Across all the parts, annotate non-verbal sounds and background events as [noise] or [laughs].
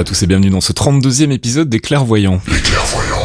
à tous et bienvenue dans ce 32e épisode des Clairvoyants. Les clairvoyants.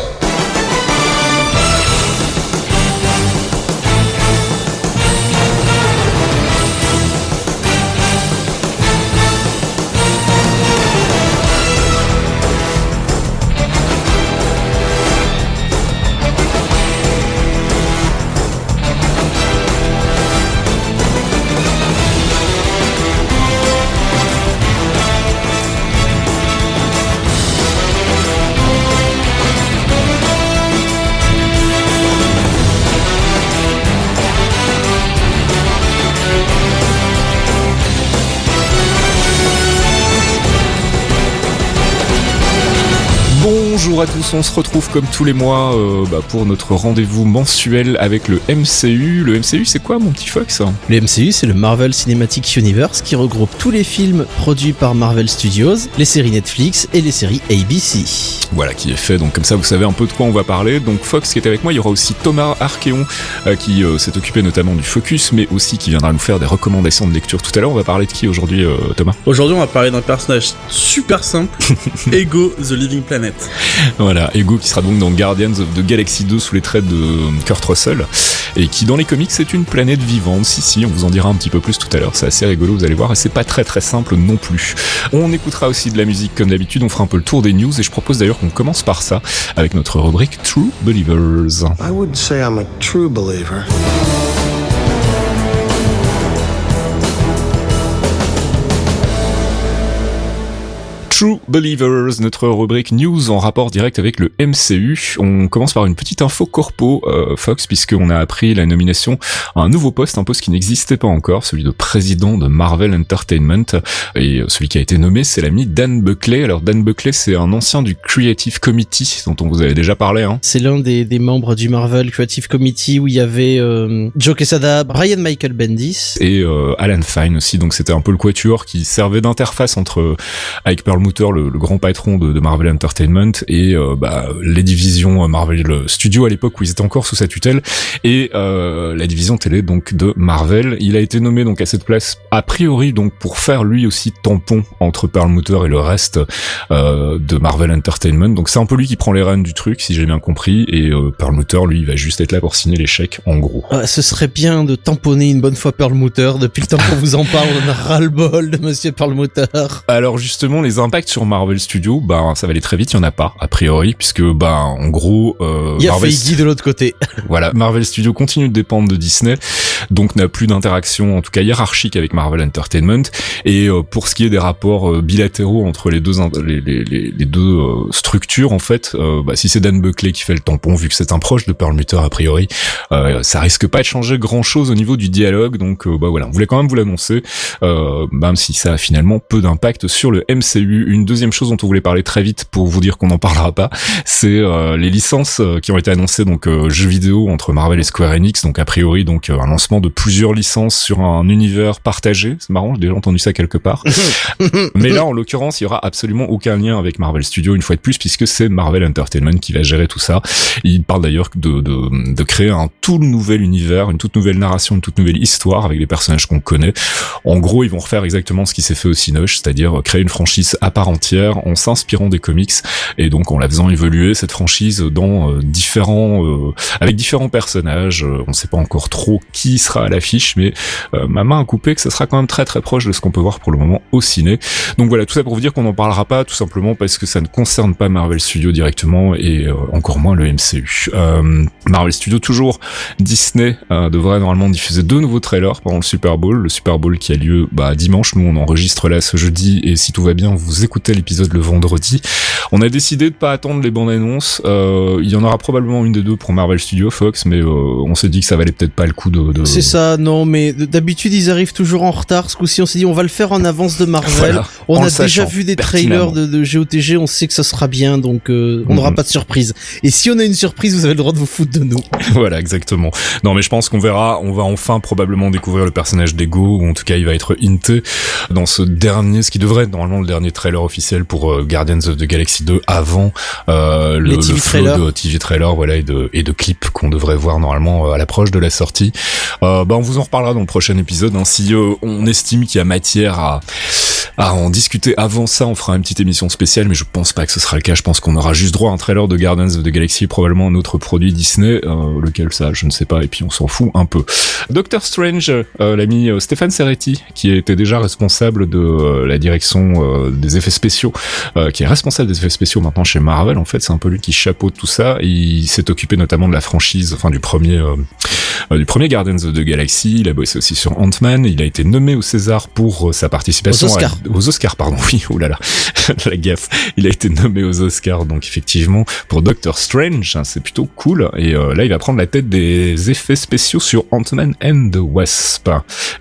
Tous, on se retrouve comme tous les mois euh, bah, pour notre rendez-vous mensuel avec le MCU. Le MCU c'est quoi mon petit Fox? Le MCU, c'est le Marvel Cinematic Universe qui regroupe tous les films produits par Marvel Studios, les séries Netflix et les séries ABC. Voilà qui est fait, donc comme ça vous savez un peu de quoi on va parler. Donc Fox qui est avec moi, il y aura aussi Thomas Archeon euh, qui euh, s'est occupé notamment du focus, mais aussi qui viendra nous faire des recommandations de lecture tout à l'heure. On va parler de qui aujourd'hui euh, Thomas? Aujourd'hui, on va parler d'un personnage super simple, [laughs] Ego the Living Planet. Voilà, Ego qui sera donc dans Guardians of the Galaxy 2 sous les traits de Kurt Russell et qui dans les comics c'est une planète vivante. Si si, on vous en dira un petit peu plus tout à l'heure. C'est assez rigolo, vous allez voir, et c'est pas très très simple non plus. On écoutera aussi de la musique comme d'habitude. On fera un peu le tour des news et je propose d'ailleurs qu'on commence par ça avec notre rubrique True Believers. I wouldn't say I'm a true believer. True Believers, notre rubrique news en rapport direct avec le MCU. On commence par une petite info corpo euh, Fox puisqu'on a appris la nomination à un nouveau poste, un poste qui n'existait pas encore, celui de président de Marvel Entertainment. Et euh, celui qui a été nommé, c'est l'ami Dan Buckley. Alors Dan Buckley, c'est un ancien du Creative Committee dont on vous avait déjà parlé. Hein. C'est l'un des, des membres du Marvel Creative Committee où il y avait euh, Joe Quesada, Brian Michael Bendis. Et euh, Alan Fine aussi, donc c'était un peu le quatuor qui servait d'interface entre euh, Ike Le, le grand patron de, de Marvel Entertainment, et euh, bah, les divisions euh, Marvel Studios à l'époque où ils étaient encore sous sa tutelle, et euh, la division télé donc de Marvel. Il a été nommé donc à cette place a priori donc pour faire lui aussi tampon entre Perlmutter et le reste de Marvel Entertainment. Donc c'est un peu lui qui prend les rênes du truc, si j'ai bien compris, et euh, Perlmutter lui il va juste être là pour signer les chèques en gros. Ah, ce serait bien de tamponner une bonne fois Perlmutter. Depuis le temps qu'on vous en parle, on a ras-le-bol de Monsieur Perlmutter. Alors justement, les impacts sur Marvel Studios, bah ça va aller très vite, il y en a pas a priori, puisque bah en gros, euh, Il y a Marvel, Feige de l'autre côté. [laughs] voilà, Marvel Studios continue de dépendre de Disney, donc n'a plus d'interaction, en tout cas hiérarchique avec Marvel Entertainment. Et euh, pour ce qui est des rapports euh, bilatéraux entre les deux les, les, les, deux euh, structures, en fait, bah, si c'est Dan Buckley qui fait le tampon, vu que c'est un proche de Perlmutter a priori, ça risque pas de changer grand chose au niveau du dialogue. Donc bah voilà, on voulait quand même vous l'annoncer, même si ça a finalement peu d'impact sur le MCU. Une deuxième chose dont on voulait parler très vite pour vous dire qu'on n'en parlera pas, c'est les licences qui ont été annoncées donc jeux vidéo entre Marvel et Square Enix. Donc a priori donc un lancement de plusieurs licences sur un univers partagé. C'est marrant, j'ai déjà entendu ça quelque part. [laughs] Mais là en l'occurrence, il y aura absolument aucun lien avec Marvel Studios une fois de plus puisque c'est Marvel Entertainment qui va gérer tout ça. Il parle d'ailleurs de, de, de créer un tout nouvel univers, une toute nouvelle narration, une toute nouvelle histoire avec les personnages qu'on connaît. En gros, ils vont refaire exactement ce qui s'est fait au Cinoche, c'est-à-dire créer une franchise à part entière en s'inspirant des comics et donc en la faisant évoluer cette franchise dans euh, différents, euh, avec différents personnages. Euh, on sait pas encore trop qui sera à l'affiche, mais euh, ma main a coupé que ça sera quand même très très proche de ce qu'on peut voir pour le moment au ciné. Donc voilà, tout ça pour vous dire qu'on n'en parlera pas, tout simplement parce que ça ne concerne pas Marvel Studios directement et euh, encore moins le MCU. Euh, Marvel Studios toujours, Disney devrait normalement diffuser deux nouveaux trailers pendant le Super Bowl, le Super Bowl qui a lieu bah, dimanche, nous on enregistre là ce jeudi et si tout va bien vous écoutez l'épisode le vendredi. On a décidé de pas attendre les bandes annonces, il y en aura probablement une des deux pour Marvel Studios Fox, mais on s'est dit que ça valait peut-être pas le coup de... C'est ça, non, mais d'habitude ils arrivent toujours en retard. Ce coup-ci, on s'est dit on va le faire en avance de Marvel. Voilà, on a déjà vu des trailers de, de GOTG, on sait que ça sera bien, donc euh, on n'aura Mhm. pas de surprise. Et si on a une surprise, vous avez le droit de vous foutre de nous. [laughs] voilà, exactement. Non, mais je pense qu'on verra, on va enfin probablement découvrir le personnage d'Ego, ou en tout cas il va être hinté dans ce dernier, ce qui devrait être normalement le dernier trailer officiel pour euh, Guardians of the Galaxy 2 avant euh, le, le flow trailers. de TV trailer, voilà, et de, et de clips qu'on devrait voir normalement euh, à l'approche de la sortie. Euh, bah, on vous en reparlera dans le prochain épisode, hein, si euh, on estime qu'il y a matière à à en discuter avant ça. On fera une petite émission spéciale, mais je pense pas que ce sera le cas. Je pense qu'on aura juste droit à un trailer de Guardians of the Galaxy, probablement un autre produit Disney, euh, lequel ça, je ne sais pas. Et puis on s'en fout un peu. Doctor Strange, euh, l'ami euh, Stéphane Serretti, qui était déjà responsable de euh, la direction des effets spéciaux, qui est responsable des effets spéciaux maintenant chez Marvel. En fait, c'est un peu lui qui chapeaute tout ça. Il s'est occupé notamment de la franchise, enfin du premier, euh, du premier Guardians of the Galaxy. Il a bossé aussi sur Ant-Man. Il a été nommé au César pour euh, sa participation Aux Oscars. à- aux Oscars, pardon. [laughs] Oui, oh là là, [laughs] la gaffe. Il a été nommé aux Oscars, donc effectivement pour Doctor Strange, hein, c'est plutôt cool. Et euh, là, il va prendre la tête des effets spéciaux sur Ant-Man and the Wasp.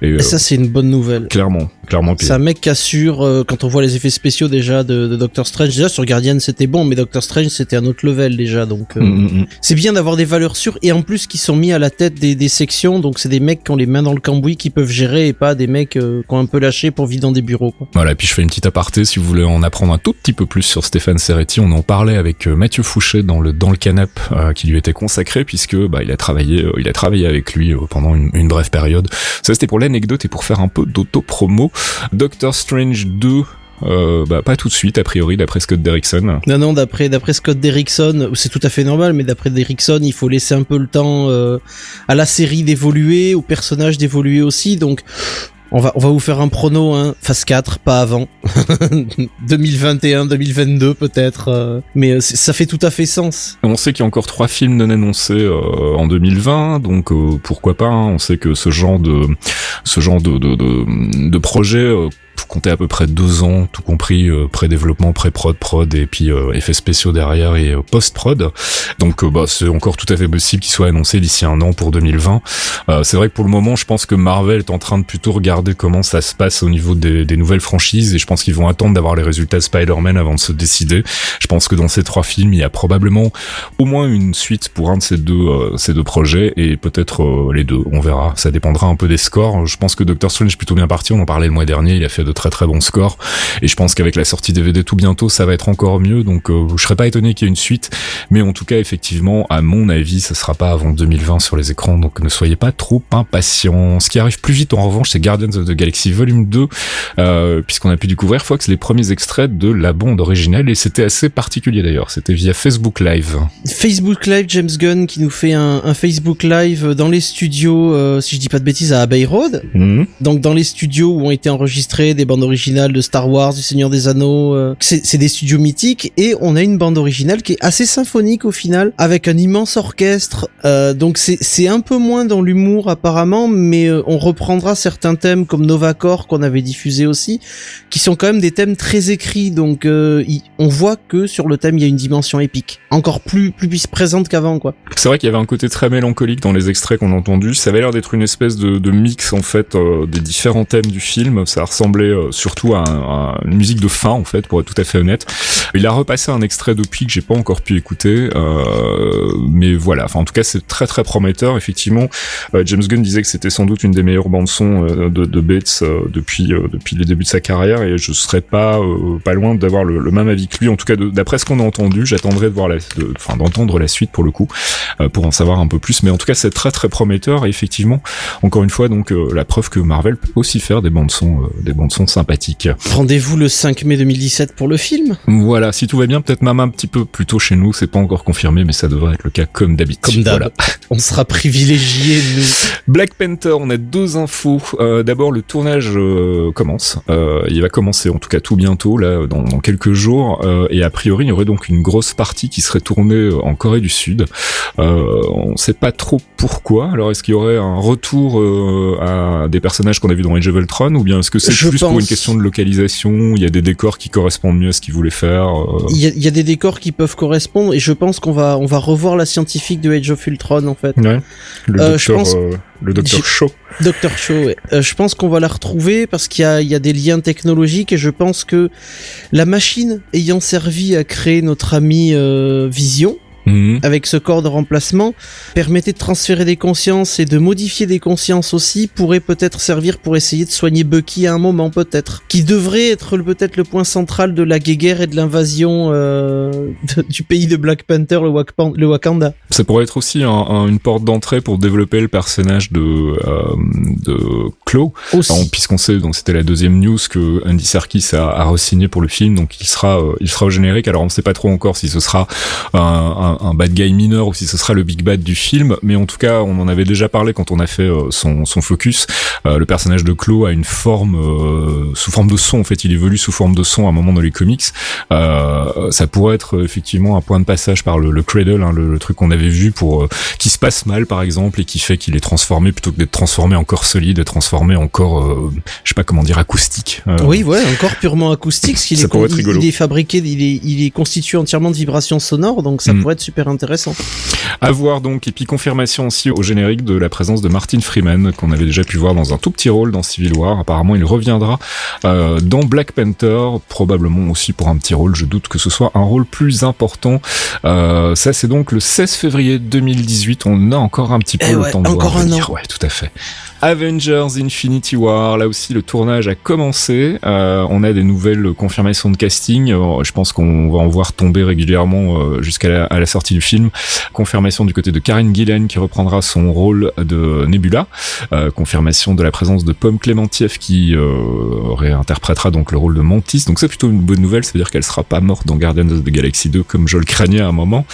Et, euh, Et ça, c'est une bonne nouvelle. clairement, clairement. C'est un mec qui assure, euh, quand on voit les effets spéciaux déjà de, de Doctor Strange, déjà sur Guardian c'était bon, mais Doctor Strange c'était un autre level déjà, donc euh, Mm, mm, mm. c'est bien d'avoir des valeurs sûres et en plus qui sont mis à la tête des, des sections, donc c'est des mecs qui ont les mains dans le cambouis qui peuvent gérer et pas des mecs euh, qui ont un peu lâché pour vivre dans des bureaux. Voilà, et puis je fais une petite aparté si vous voulez en apprendre un tout petit peu plus sur Stéphane Serretti. On en parlait avec euh, Mathieu Fouché dans le dans le canap euh, qui lui était consacré puisque bah il a travaillé il a travaillé avec lui pendant une, une brève période. Ça c'était pour l'anecdote et pour faire un peu d'auto-promo. Doctor Strange 2 euh, bah pas tout de suite a priori d'après Scott Derrickson. Non, non, d'après d'après Scott Derrickson, c'est tout à fait normal, mais d'après Derrickson, il faut laisser un peu le temps euh, à la série d'évoluer, au personnage d'évoluer aussi, donc on va on va vous faire un prono, hein, phase 4, pas avant, [laughs] 2021, 2022 peut-être, euh, mais euh, ça fait tout à fait sens. On sait qu'il y a encore trois films non annoncés euh, en 2020, donc euh, pourquoi pas. hein. on sait que ce genre de ce genre de de, de, de projet faut compter à peu près deux ans, tout compris euh, pré-développement, pré-prod, prod et puis euh, effets spéciaux derrière et euh, post-prod. Donc euh, bah, c'est encore tout à fait possible qu'il soit annoncé d'ici un an pour 2020. Euh, c'est vrai que pour le moment, je pense que Marvel est en train de plutôt regarder comment ça se passe au niveau des, des nouvelles franchises et je pense qu'ils vont attendre d'avoir les résultats de Spider-Man avant de se décider. Je pense que dans ces trois films, il y a probablement au moins une suite pour un de ces deux euh, ces deux projets et peut-être les deux. On verra. Ça dépendra un peu des scores. Je pense que Doctor Strange est plutôt bien parti. On en parlait le mois dernier. Il a fait de très très bons scores et je pense qu'avec la sortie DVD tout bientôt, ça va être encore mieux. Donc euh, je serais pas étonné qu'il y ait une suite, mais en tout cas effectivement, à mon avis, ça sera pas avant 2020 sur les écrans. Donc ne soyez pas trop impatients. Ce qui arrive plus vite en revanche, c'est Guardians of the Galaxy Volume 2, euh, puisqu'on a pu découvrir Fox les premiers extraits de la bande originale et c'était assez particulier d'ailleurs. C'était via Facebook Live. Facebook Live, James Gunn qui nous fait un, un Facebook Live dans les studios, euh, si je dis pas de bêtises, à Abbey Road. Mhm. Donc dans les studios où ont été des bandes originales de Star Wars, du Seigneur des Anneaux, euh, c'est des studios mythiques et on a une bande originale qui est assez symphonique au final, avec un immense orchestre. Euh, donc c'est un peu moins dans l'humour apparemment, mais euh, on reprendra certains thèmes comme Novacor qu'on avait diffusé aussi, qui sont quand même des thèmes très écrits. Donc euh, y- on voit que sur le thème il y a une dimension épique, encore plus plus présente qu'avant quoi. C'est vrai qu'il y avait un côté très mélancolique dans les extraits qu'on a entendus. Ça avait l'air d'être une espèce de, de mix en fait euh, des différents thèmes du film. Ça ressemblait euh, surtout à, à une musique de fin en fait, pour être tout à fait honnête. Il a repassé un extrait depuis que j'ai pas encore pu écouter, euh, mais voilà. Enfin, en tout cas, c'est très très prometteur. Effectivement, euh, James Gunn disait que c'était sans doute une des meilleures bandes son de, de Bates depuis depuis les débuts de sa carrière, et je serais pas pas loin d'avoir le, le même avis que lui. En tout cas, d'après ce qu'on a entendu, j'attendrai de voir la, enfin d'entendre la suite pour le coup pour en savoir un peu plus. Mais en tout cas, c'est très très prometteur. Et effectivement, encore une fois, donc la preuve que Marvel peut aussi faire des bandes son, des bandes sympathiques. Rendez-vous le 5 mai 2017 pour le film? Voilà, si tout va bien, peut-être même un petit peu plus tôt chez nous. C'est pas encore confirmé, mais ça devrait être le cas comme d'habitude. Comme d'hab. Voilà. On sera privilégiés nous. Black Panther, on a deux infos. Euh, D'abord, le tournage euh, commence. Euh, il va commencer, en tout cas tout bientôt, là, dans, dans quelques jours. Et a priori, il y aurait donc une grosse partie qui serait tournée en Corée du Sud. On sait pas trop pourquoi. Alors, est-ce qu'il y aurait un retour à des personnages qu'on a vus dans Age of Ultron, ou bien est-ce que c'est Je plus pour pense. une question de localisation Il y a des décors qui correspondent mieux à ce qu'ils voulaient faire. euh, Il y, a, il y a des décors qui peuvent correspondre et je pense qu'on va on va revoir la scientifique de Age of Ultron en fait. Ouais. Le Euh, je docteur, pense- euh, le docteur Shaw. Docteur Show. ouais. Euh, je pense qu'on va la retrouver parce qu'il y a il y a des liens technologiques et je pense que la machine ayant servi à créer notre ami euh, Vision Mhm. avec ce corps de remplacement permettait de transférer des consciences et de modifier des consciences aussi pourrait peut-être servir pour essayer de soigner Bucky à un moment peut-être qui devrait être peut-être le point central de la guéguerre et de l'invasion euh, [laughs] du pays de Black Panther le, Wakpan- le Wakanda Ça pourrait être aussi un- un- une porte d'entrée pour développer le personnage de euh, de Alors, puisqu'on sait donc c'était la deuxième news que Andy Serkis a, a re-signé pour le film, donc il sera euh, il sera au générique. Alors on ne sait pas trop encore si ce sera un, un, un bad guy mineur ou si ce sera le big bad du film, mais en tout cas on en avait déjà parlé quand on a fait euh, son son focus. Euh, le personnage de Claw a une forme euh, sous forme de son en fait, il évolue sous forme de son à un moment dans les comics. Euh, ça pourrait être effectivement un point de passage par le, le cradle, hein, le, le truc qu'on avait vu pour euh, qui se passe mal par exemple et qui fait qu'il est transformé plutôt que d'être transformé en corps solide, être transformé en corps, euh, je sais pas comment dire, acoustique. Euh, oui, ouais, encore purement acoustique, parce qu'il est, il est fabriqué, il est, il est constitué entièrement de vibrations sonores, donc ça Mm. pourrait être super intéressant. À voir donc, et puis confirmation aussi au générique de la présence de Martin Freeman, qu'on avait déjà pu voir dans un tout petit rôle dans Civil War. Apparemment, il reviendra euh, dans Black Panther, probablement aussi pour un petit rôle. Je doute que ce soit un rôle plus important. Euh, ça, c'est donc le 16 février 2018. On a encore un petit peu Eh le temps de encore voir un venir. an. Ouais, tout à fait. Avengers Infinity War, là aussi le tournage a commencé. Euh, on a des nouvelles confirmations de casting. Je pense qu'on va en voir tomber régulièrement jusqu'à la, à la sortie du film. Confirmation du côté de Karen Gillan qui reprendra son rôle de Nebula. Euh, confirmation de la présence de Pomme Clémentieff qui euh, réinterprétera donc le rôle de Mantis. Donc c'est plutôt une bonne nouvelle, c'est-à-dire qu'elle sera pas morte dans Guardians of the Galaxy 2 comme je le craignais à un moment.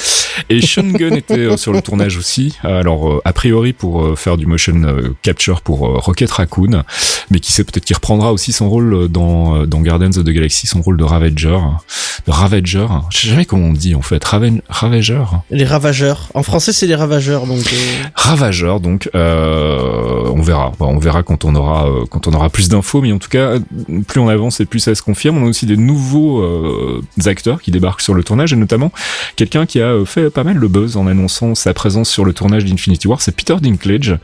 Et Sean Gunn était euh, sur le tournage aussi. Alors a priori pour faire du motion capture pour Rocket Raccoon, mais qui sait peut-être qu'il reprendra aussi son rôle dans dans Guardians of the Galaxy, son rôle de Ravager, de Ravager. Je sais jamais comment on dit en fait, Raven, Ravager. Les ravageurs. En français, c'est les ravageurs, donc. euh, Ravageur donc euh, on verra. On verra quand on aura euh, quand on aura plus d'infos mais en tout cas plus on avance et plus ça se confirme. On a aussi des nouveaux euh, acteurs qui débarquent sur le tournage et notamment quelqu'un qui a fait pas mal le buzz en annonçant sa présence sur le tournage d'Infinity War c'est Peter Dinklage.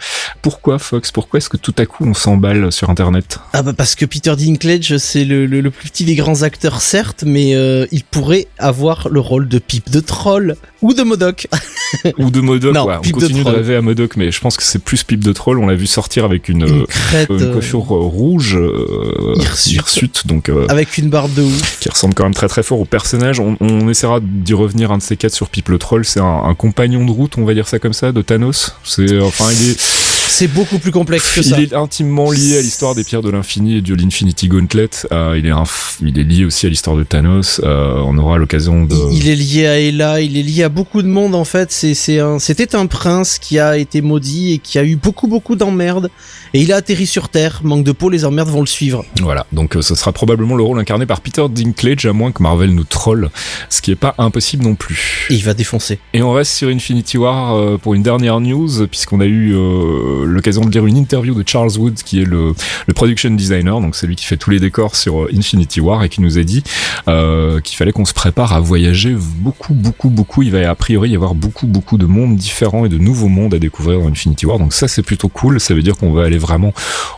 Pourquoi Fox? Pourquoi est-ce que tout à coup on s'emballe sur internet? Ah bah parce que Peter Dinklage, c'est le, le, le plus petit des grands acteurs, certes, mais il pourrait avoir le rôle de Pipe de Troll ou de Modoc. [laughs] ou de Modoc Non, ouais, on de continue de, rêver à Modoc mais je pense que c'est plus pipe de troll on l'a vu sortir avec une, une euh, crête une euh, coiffure euh, rouge euh, hirsute. hirsute, donc euh, avec une barbe de ouf. qui ressemble quand même très très fort au personnage. On, on essaiera d'y revenir un de ces quatre sur Pipe le Troll. C'est un, un compagnon de route, on va dire ça comme ça, de Thanos. C'est enfin il est C'est beaucoup plus complexe que il ça. est intimement lié à l'histoire des pierres de l'infini et de l'Infinity Gauntlet. Euh, il est inf- il est lié aussi à l'histoire de Thanos. Euh, on aura l'occasion de Il il est lié à Ella, il est lié à beaucoup de monde en fait. C'est un c'était un prince qui a été maudit et qui a eu beaucoup beaucoup d'emmerdes et il a atterri sur Terre. Manque de peau, les emmerdes vont le suivre. Voilà, donc euh, ce sera probablement le rôle incarné par Peter Dinklage, à moins que Marvel nous troll, ce qui est pas impossible non plus. Et il va défoncer. Et on reste sur Infinity War euh, pour une dernière news, puisqu'on a eu euh, l'occasion de lire une interview de Charles Wood, qui est le, le production designer, donc c'est lui qui fait tous les décors sur euh, Infinity War, et qui nous a dit euh, qu'il fallait qu'on se prépare à voyager beaucoup, beaucoup, beaucoup. Il va a priori y avoir beaucoup, beaucoup de mondes différents et de nouveaux mondes à découvrir dans Infinity War, donc ça c'est plutôt cool. Ça veut dire qu'on va aller vraiment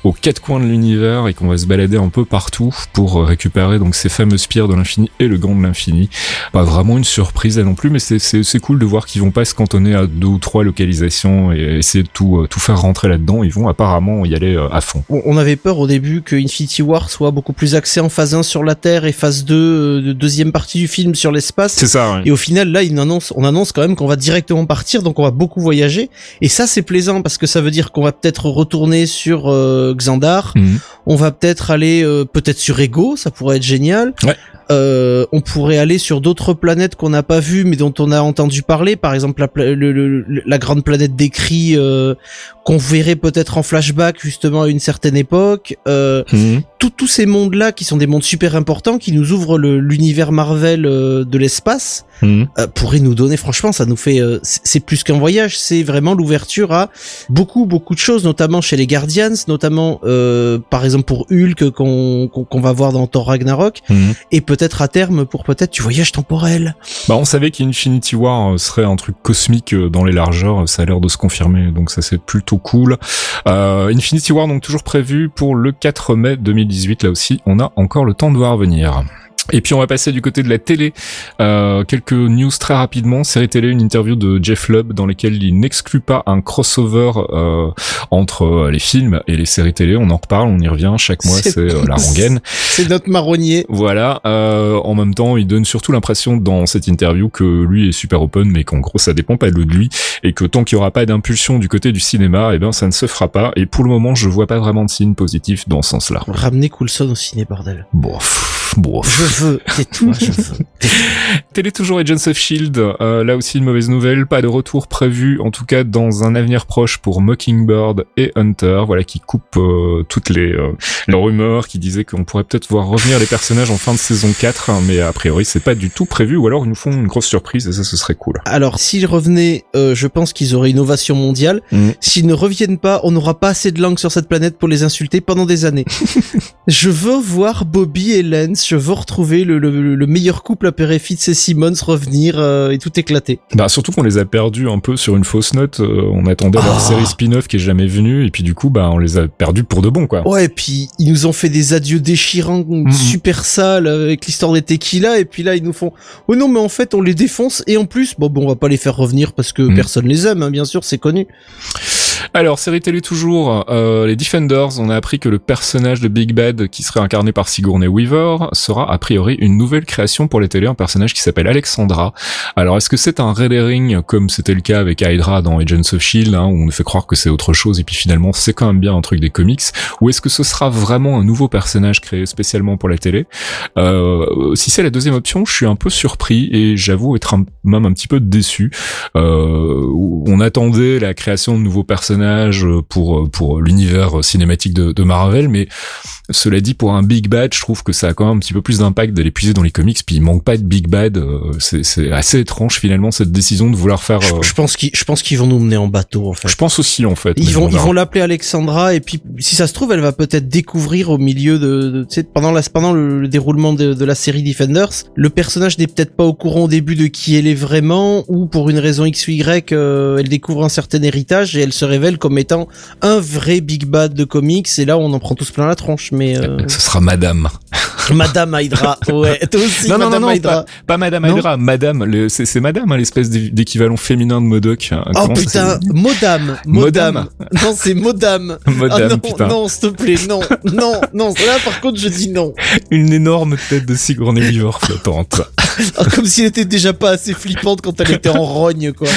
aux quatre coins de l'univers et qu'on va se balader un peu partout pour euh, récupérer donc ces fameuses pierres de l'infini et le gant de l'infini. Pas vraiment une surprise là non plus, mais c'est cool de voir qu'ils vont pas se cantonner à deux ou trois localisations et essayer de tout euh, tout faire rentrer là-dedans. Ils vont apparemment y aller euh, à fond. On avait peur au début que Infinity War soit beaucoup plus axé en phase 1 sur la Terre et phase 2 euh, de deuxième partie du film sur l'espace. C'est ça. ouais. Et au final, là, il annonce, on annonce quand même qu'on va directement partir, donc on va beaucoup voyager. Et ça, c'est plaisant parce que ça veut dire qu'on va peut-être retourner sur euh, Xandar. Mhm. On va peut-être aller, euh, peut-être sur Ego, ça pourrait être génial. Ouais. Euh, on pourrait aller sur d'autres planètes qu'on n'a pas vues mais dont on a entendu parler, par exemple la, pla- le- le- la grande planète des cris euh, qu'on verrait peut-être en flashback justement à une certaine époque. Euh, Mhm. tous ces mondes-là qui sont des mondes super importants, qui nous ouvrent l'univers Marvel euh, de l'espace, euh, pourrait nous donner, franchement, ça nous fait, euh, c'est plus qu'un voyage, c'est vraiment l'ouverture à beaucoup, beaucoup de choses, notamment chez les Guardians, notamment, euh, par exemple pour Hulk qu'on va voir dans Thor Ragnarok, Mhm. et peut-être à terme pour peut-être du voyage temporel. Bah, on savait qu'Infinity War euh, serait un truc cosmique euh, dans les largeurs, ça a l'air de se confirmer, donc ça c'est plutôt cool. Euh, Infinity War donc toujours prévu pour le 4 mai 2018, là aussi on a encore le temps de voir venir. Et puis on va passer du côté de la télé. Euh, quelques news très rapidement. Série télé, une interview de Jeff Lubb dans laquelle il n'exclut pas un crossover euh, entre euh, les films et les séries télé. On en reparle, on y revient. Chaque mois, C'est- euh, la [laughs] rengaine. C'est notre marronnier. Voilà. Euh, en même temps, il donne surtout l'impression dans cette interview que lui est super open, mais qu'en gros, ça dépend pas de lui et que tant qu'il y aura pas d'impulsion du côté du cinéma, eh ben ça ne se fera pas. Et pour le moment, je vois pas vraiment de signe positif dans ce sens-là. Ramener Coulson au ciné, bordel. Bof. Je Télé toujours Agents of Shield, euh, là aussi une mauvaise nouvelle, pas de retour prévu, en tout cas dans un avenir proche pour Mockingbird et Hunter, voilà qui coupe euh, toutes les, euh, les rumeurs qui disaient qu'on pourrait peut-être voir revenir les personnages en fin de saison 4, hein, mais a priori c'est pas du tout prévu, ou alors ils nous font une grosse surprise et ça ce serait cool. Alors, s'ils revenaient, euh, je pense qu'ils auraient une ovation mondiale. Mm. S'ils ne reviennent pas, on n'aura pas assez de langue sur cette planète pour les insulter pendant des années. [laughs] je veux voir Bobby et Lance, je veux retrouver le, le, le meilleur couple à Perry Simmons revenir euh, et tout éclater. Bah surtout qu'on les a perdus un peu sur une fausse note, euh, on attendait leur Ah. série spin-off qui est jamais venue, et puis du coup bah on les a perdus pour de bon quoi. Ouais, et puis ils nous ont fait des adieux déchirants, super sales avec l'histoire des tequila, et puis là ils nous font oh non mais en fait on les défonce et en plus bon bon on va pas les faire revenir parce que Mm. personne les aime, hein, bien sûr c'est connu. Alors, série télé toujours, euh, les Defenders, on a appris que le personnage de Big Bad, qui serait incarné par Sigourney Weaver, sera a priori une nouvelle création pour les télés, un personnage qui s'appelle Alexandra. Alors, est-ce que c'est un red herring, comme c'était le cas avec Hydra dans Agents of S.H.I.E.L.D., hein, où on nous fait croire que c'est autre chose, et puis finalement c'est quand même bien un truc des comics, ou est-ce que ce sera vraiment un nouveau personnage créé spécialement pour la télé? Euh, Si c'est la deuxième option, je suis un peu surpris, et j'avoue être même un petit peu déçu. Euh, on attendait la création de nouveaux personnages pour pour l'univers cinématique de, de Marvel, mais cela dit, pour un Big Bad, je trouve que ça a quand même un petit peu plus d'impact de l'épuiser dans les comics. Puis il manque pas de Big Bad. euh, c'est c'est assez étrange finalement cette décision de vouloir faire. Je, euh, je pense qu'ils je pense qu'ils vont nous mener en bateau en fait. je pense aussi en fait. Ils vont, on ils vont l'appeler Alexandra et puis si ça se trouve elle va peut-être découvrir au milieu de, de tu sais pendant la pendant le, le déroulement de, de la série Defenders le personnage n'est peut-être pas au courant au début de qui elle est vraiment ou pour une raison X ou Y euh, elle découvre un certain héritage et elle se révèle comme étant un vrai big bad de comics et là on en prend tous plein la tronche mais euh, [laughs] Ce sera Madame. Madame Hydra ouais [laughs] toi aussi non, non, non, Madame non, Hydra pas, pas Madame Non Hydra, Madame. C'est Madame, hein, l'espèce d'é- d'équivalent féminin de Modoc. hein. Oh putain, s'appelle? Modam, Modam. Modam. Non, c'est Modam. [laughs] Madame, ah non, putain. non, s'il te plaît, non, non, non. Là, par contre, je dis non. Une énorme tête de Sigourney Weaver flottante. Ah, comme s'il était déjà pas assez flippante quand elle était en rogne, quoi.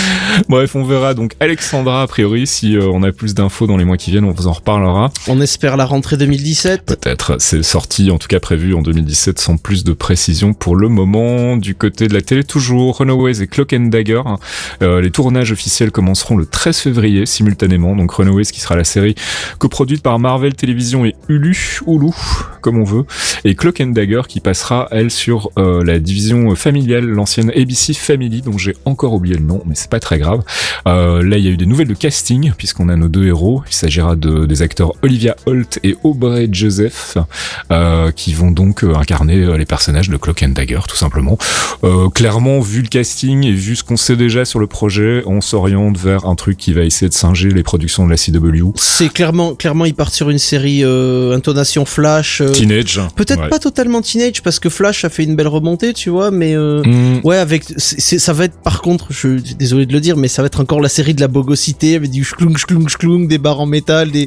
Bref, on verra donc Alexandra a priori. Si euh, on a plus d'infos dans les mois qui viennent, on vous en reparlera. On espère la rentrée 2017. Peut-être. C'est sorti, en tout cas prévu en 2017, sans plus de précision pour le moment. Du côté de la télé, toujours Runaways et Clock and Dagger. Euh, les tournages officiels commenceront le 13 février simultanément. Donc Runaways qui sera la série coproduite par Marvel Television et Hulu, Hulu, comme on veut. Et Clock and Dagger qui passera, elle, sur euh, la division familiale, l'ancienne ABC Family, dont j'ai encore oublié le nom, mais c'est pas très grave. Euh, là, il y a eu des nouvelles de casting, puisqu'on a nos deux héros. Il s'agira de, des acteurs Olivia Holt et Aubrey Joseph, euh, qui vont donc euh, incarner les personnages de Cloak and Dagger, tout simplement. Euh, clairement, vu le casting et vu ce qu'on sait déjà sur le projet, on s'oriente vers un truc qui va essayer de singer les productions de la CW. C'est clairement, clairement, ils partent sur une série intonation Flash. Teenage. Peut-être Ouais. pas totalement teenage parce que Flash a fait une belle remontée, tu vois, mais euh, Hmm, ouais, avec, ça va être par contre, je suis désolé de le dire, mais ça va être encore la série de la bogosité avec du schlung schlung schlung, des barres en métal, des,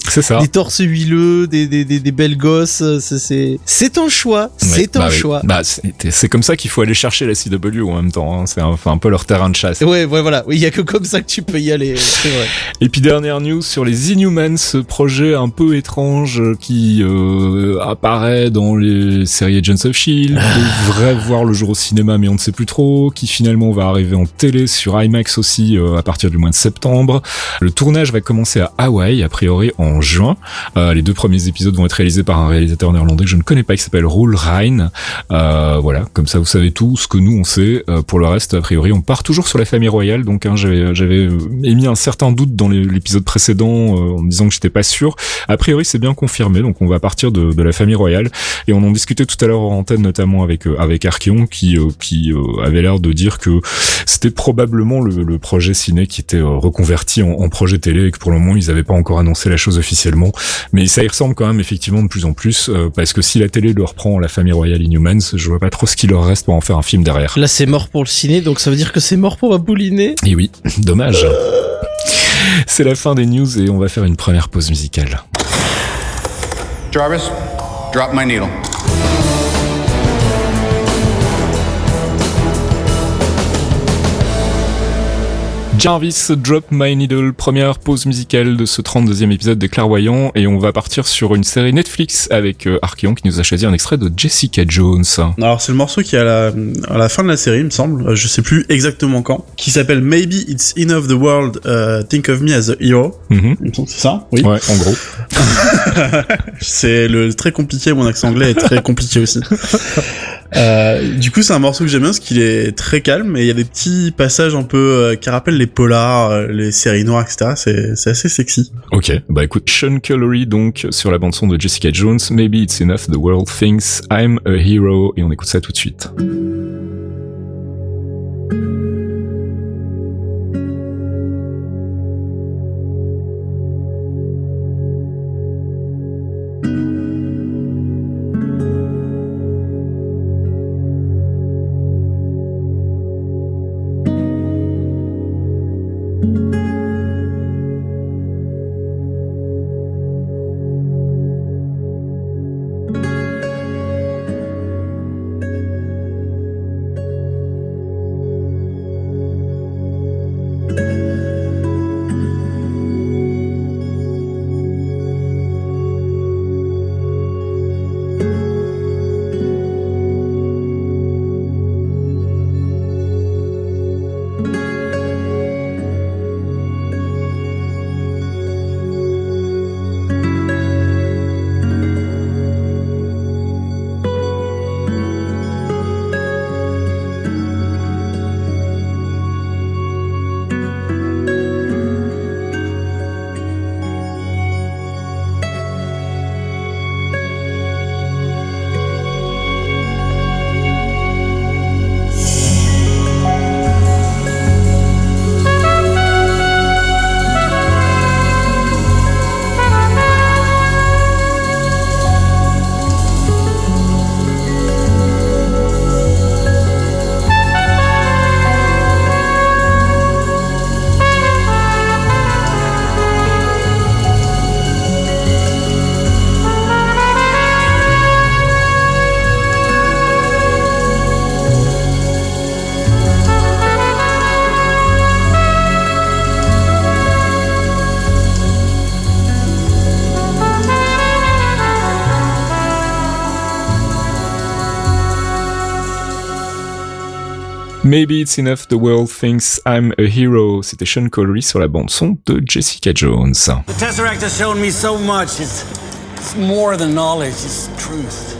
torses huileux, des, des, des, des belles gosses. euh, C'est, c'est, un choix, c'est un bah oui. choix. Bah, c'est comme ça qu'il faut aller chercher la CW en même temps. hein. C'est un, un peu leur terrain de chasse. Ouais, ouais, voilà. Oui, il y a que comme ça que tu peux y aller. Vrai. Et puis dernière news sur les Inhumans, ce projet un peu étrange qui euh, apparaît dans les séries Agents of Shield, [sighs] devrait voir le jour au cinéma mais on ne sait plus trop, qui finalement va arriver en télé sur IMAX aussi euh, à partir du mois de septembre. Le tournage va commencer à Hawaï a priori en juin. Euh, les deux premiers épisodes vont être réalisés par un réalisateur néerlandais que je ne connais pas qui s'appelle Roel Rijn. Euh, voilà, comme ça vous savez tout ce que nous on sait. Euh, pour le reste, a priori, on part toujours sur la famille royale. Donc hein, j'avais émis un certain doute dans l'épisode précédent en disant que j'étais pas sûr. A priori, c'est bien confirmé. Donc on va partir de, la famille royale et on en discutait tout à l'heure en antenne notamment avec avec Archeon qui qui avait l'air de dire que c'était probablement le, le, projet ciné qui était reconverti en, en, projet télé et que pour le moment ils n'avaient pas encore annoncé la chose officiellement. Mais ça y ressemble quand même effectivement de plus en plus parce que si la télé le reprend la famille royale Inhumans, je vois pas trop ce qu'il leur reste pour en faire un film derrière. Là c'est mort pour le ciné, donc ça veut dire que c'est mort pour Abouliné. Et oui, [laughs] dommage. C'est la fin des news et on va faire une première pause musicale. Jarvis, drop my needle. Jarvis Drop My Needle, première pause musicale de ce 32e épisode des Clairvoyants, et on va partir sur une série Netflix avec euh, Archeon qui nous a choisi un extrait de Jessica Jones. Alors c'est le morceau qui est à la, à la fin de la série, il me semble, euh, je sais plus exactement quand, qui s'appelle Maybe It's Enough the World, uh, Think of Me as a Hero. Mhm. C'est ça Oui. Ouais, en gros. [laughs] c'est le très compliqué, mon accent anglais est très compliqué aussi. [laughs] Euh, du coup, c'est un morceau que j'aime bien parce qu'il est très calme et il y a des petits passages un peu euh, qui rappellent les polars, euh, les séries noires, etc. C'est, assez sexy. Ok, bah écoute, Sean Connery donc sur la bande son de Jessica Jones, Maybe It's Enough the World Thinks I'm a Hero, et on écoute ça tout de suite. Maybe It's Enough the World Thinks I'm a Hero. C'était Sean Connery sur la bande son de Jessica Jones. The Tesseract has shown me so much. It's, it's more than knowledge, it's truth.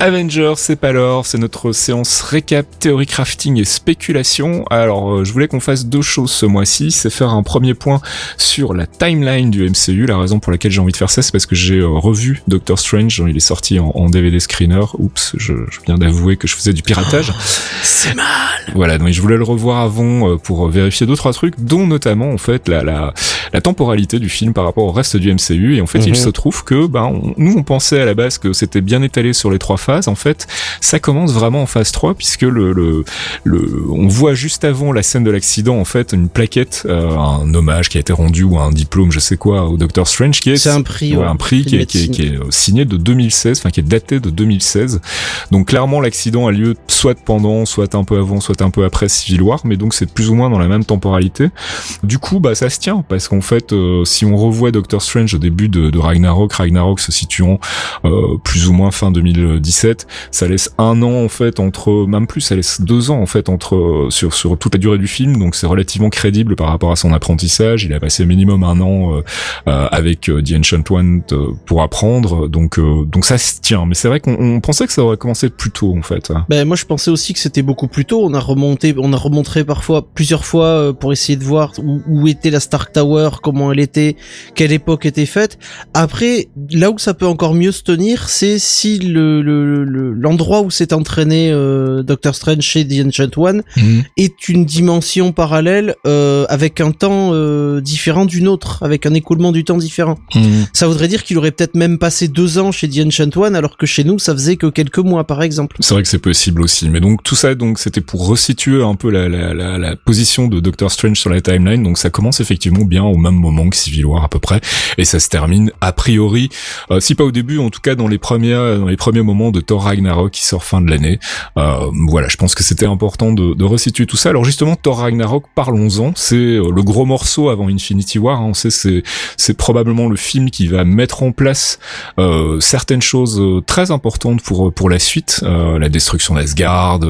Avengers, c'est pas l'or, c'est notre séance récap, théorie crafting et spéculation. Alors, euh, je voulais qu'on fasse deux choses ce mois-ci, c'est faire un premier point sur la timeline du MCU. La raison pour laquelle j'ai envie de faire ça, c'est parce que j'ai euh, revu Doctor Strange, il est sorti en, DVD screener. Oups, je, je viens d'avouer que je faisais du piratage. c'est mal. Voilà, donc je voulais le revoir avant euh, pour vérifier deux trois trucs, dont notamment en fait la, la, la temporalité du film par rapport au reste du MCU. Et en fait, il se trouve que ben nous on pensait à la base que c'était bien étalé sur les trois phase, en fait, ça commence vraiment en phase 3 puisque le, le, le on voit juste avant la scène de l'accident en fait une plaquette, euh, un hommage qui a été rendu ou un diplôme, je sais quoi, au Doctor Strange qui est c'est un prix, ouais, un prix qui est, qui, est, qui est, signé de 2016, enfin qui est daté de 2016. Donc clairement l'accident a lieu soit pendant, soit un peu avant, soit un peu après Civil War, mais donc c'est plus ou moins dans la même temporalité. Du coup, bah ça se tient parce qu'en fait, euh, si on revoit Doctor Strange au début de, de Ragnarok, Ragnarok se situant euh, plus ou moins fin 2017 2017. Ça laisse un an en fait entre, même plus, ça laisse deux ans en fait entre sur sur toute la durée du film. Donc c'est relativement crédible par rapport à son apprentissage. Il a passé minimum un an euh, euh, avec euh, The Ancient One pour apprendre. Donc donc ça se tient. Mais c'est vrai qu'on pensait que ça aurait commencé plus tôt en fait. Ben moi je pensais aussi que c'était beaucoup plus tôt. On a remonté, on a remontré parfois plusieurs fois pour essayer de voir où, où était la Stark Tower, comment elle était, quelle époque était faite. Après, là où ça peut encore mieux se tenir, c'est si le l'endroit où s'est entraîné euh, Doctor Strange chez The Ancient One mhm. est une dimension parallèle euh, avec un temps euh, différent d'une autre, avec un écoulement du temps différent. Mhm. Ça voudrait dire qu'il aurait peut-être même passé deux ans chez The Ancient One, alors que chez nous, ça faisait que quelques mois, par exemple. C'est vrai que c'est possible aussi. Mais donc tout ça, donc c'était pour resituer un peu la, la, la, la, position de Doctor Strange sur la timeline. Donc ça commence effectivement bien au même moment que Civil War à peu près, et ça se termine a priori, euh, si pas au début, en tout cas dans les premiers dans les premiers moments de Thor Ragnarok qui sort fin de l'année. Euh, voilà, je pense que c'était important de, de resituer tout ça. Alors justement, Thor Ragnarok, parlons-en. C'est euh, le gros morceau avant Infinity War. Hein. On sait c'est c'est probablement le film qui va mettre en place euh, certaines choses euh, très importantes pour pour la suite, euh, la destruction d'Asgard,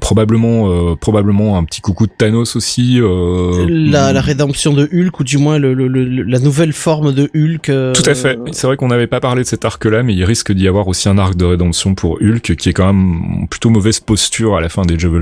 probablement probablement un petit coucou de Thanos aussi. La, la, rédemption de Hulk ou du moins le, le, la nouvelle forme de Hulk. Tout à fait. C'est vrai qu'on n'avait pas parlé de cet arc-là, mais il risque d'y avoir aussi un arc de rédemption pour Hulk qui est quand même plutôt mauvaise posture à la fin des Jeux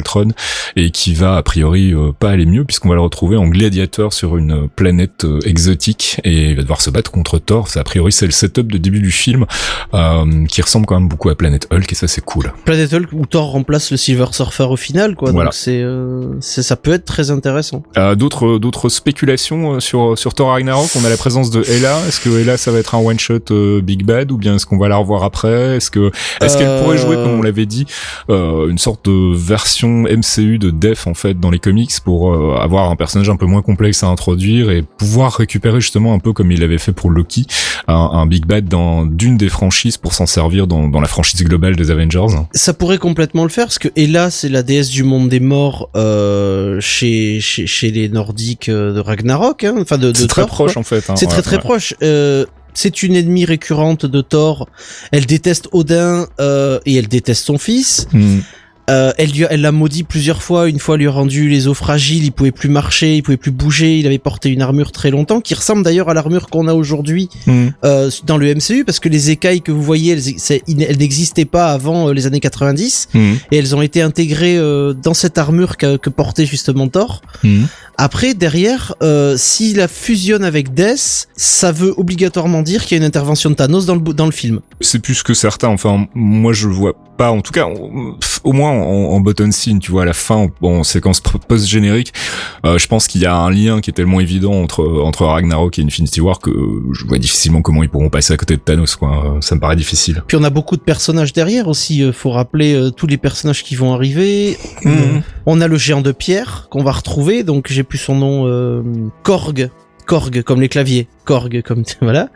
et qui va a priori pas aller mieux puisqu'on va le retrouver en gladiateur sur une planète exotique et il va devoir se battre contre Thor. C'est a priori c'est le setup de début du film euh, qui ressemble quand même beaucoup à Planet Hulk et ça c'est cool. Planet Hulk où Thor remplace le Silver Surfer au final quoi. Donc c'est euh, ça peut être très intéressant. Euh, d'autres d'autres spéculations euh, sur sur Thor Ragnarok? On a la présence de Ella. Est-ce que Ella ça va être un one shot euh, Big Bad ou bien est-ce qu'on va la revoir après? Est-ce que est-ce qu'elle pourrait jouer comme on l'avait dit une sorte de version MCU de Def en fait dans les comics pour avoir un personnage un peu moins complexe à introduire et pouvoir récupérer justement un peu comme il avait fait pour Loki un, un Big Bad dans d'une des franchises pour s'en servir dans, dans la franchise globale des Avengers? Ça pourrait complètement le faire parce que Ella c'est la déesse du monde des morts euh, chez, chez, chez les Nordiques euh, de Ragnarok, hein, enfin de, de C'est très proche en fait. Hein, c'est très très proche. Euh, c'est une ennemie récurrente de Thor. Elle déteste Odin euh, et elle déteste son fils. Hmm. Euh, elle lui, elle l'a maudit plusieurs fois. Une fois, elle lui a rendu les os fragiles. Il pouvait plus marcher, il pouvait plus bouger. Il avait porté une armure très longtemps, qui ressemble d'ailleurs à l'armure qu'on a aujourd'hui hmm. euh, dans le MCU, parce que les écailles que vous voyez, elles, elles n'existaient pas avant euh, les années 90, hmm. et elles ont été intégrées euh, dans cette armure que, que portait justement Thor. Hmm. Après, derrière, euh, s'il la fusionne avec Death, ça veut obligatoirement dire qu'il y a une intervention de Thanos dans le, dans le film. C'est plus que certain. Enfin, moi, je le vois pas. En tout cas, au moins en, en button scene, tu vois, à la fin, en, séquence post-générique, euh, je pense qu'il y a un lien qui est tellement évident entre entre Ragnarok et Infinity War que je vois difficilement comment ils pourront passer à côté de Thanos. Quoi. Ça me paraît difficile. Puis on a beaucoup de personnages derrière aussi. Euh, faut rappeler euh, tous les personnages qui vont arriver. Mmh. On a le géant de pierre qu'on va retrouver. Donc j'ai plus son nom, euh, Korg. Korg comme les claviers, Korg comme [laughs] voilà.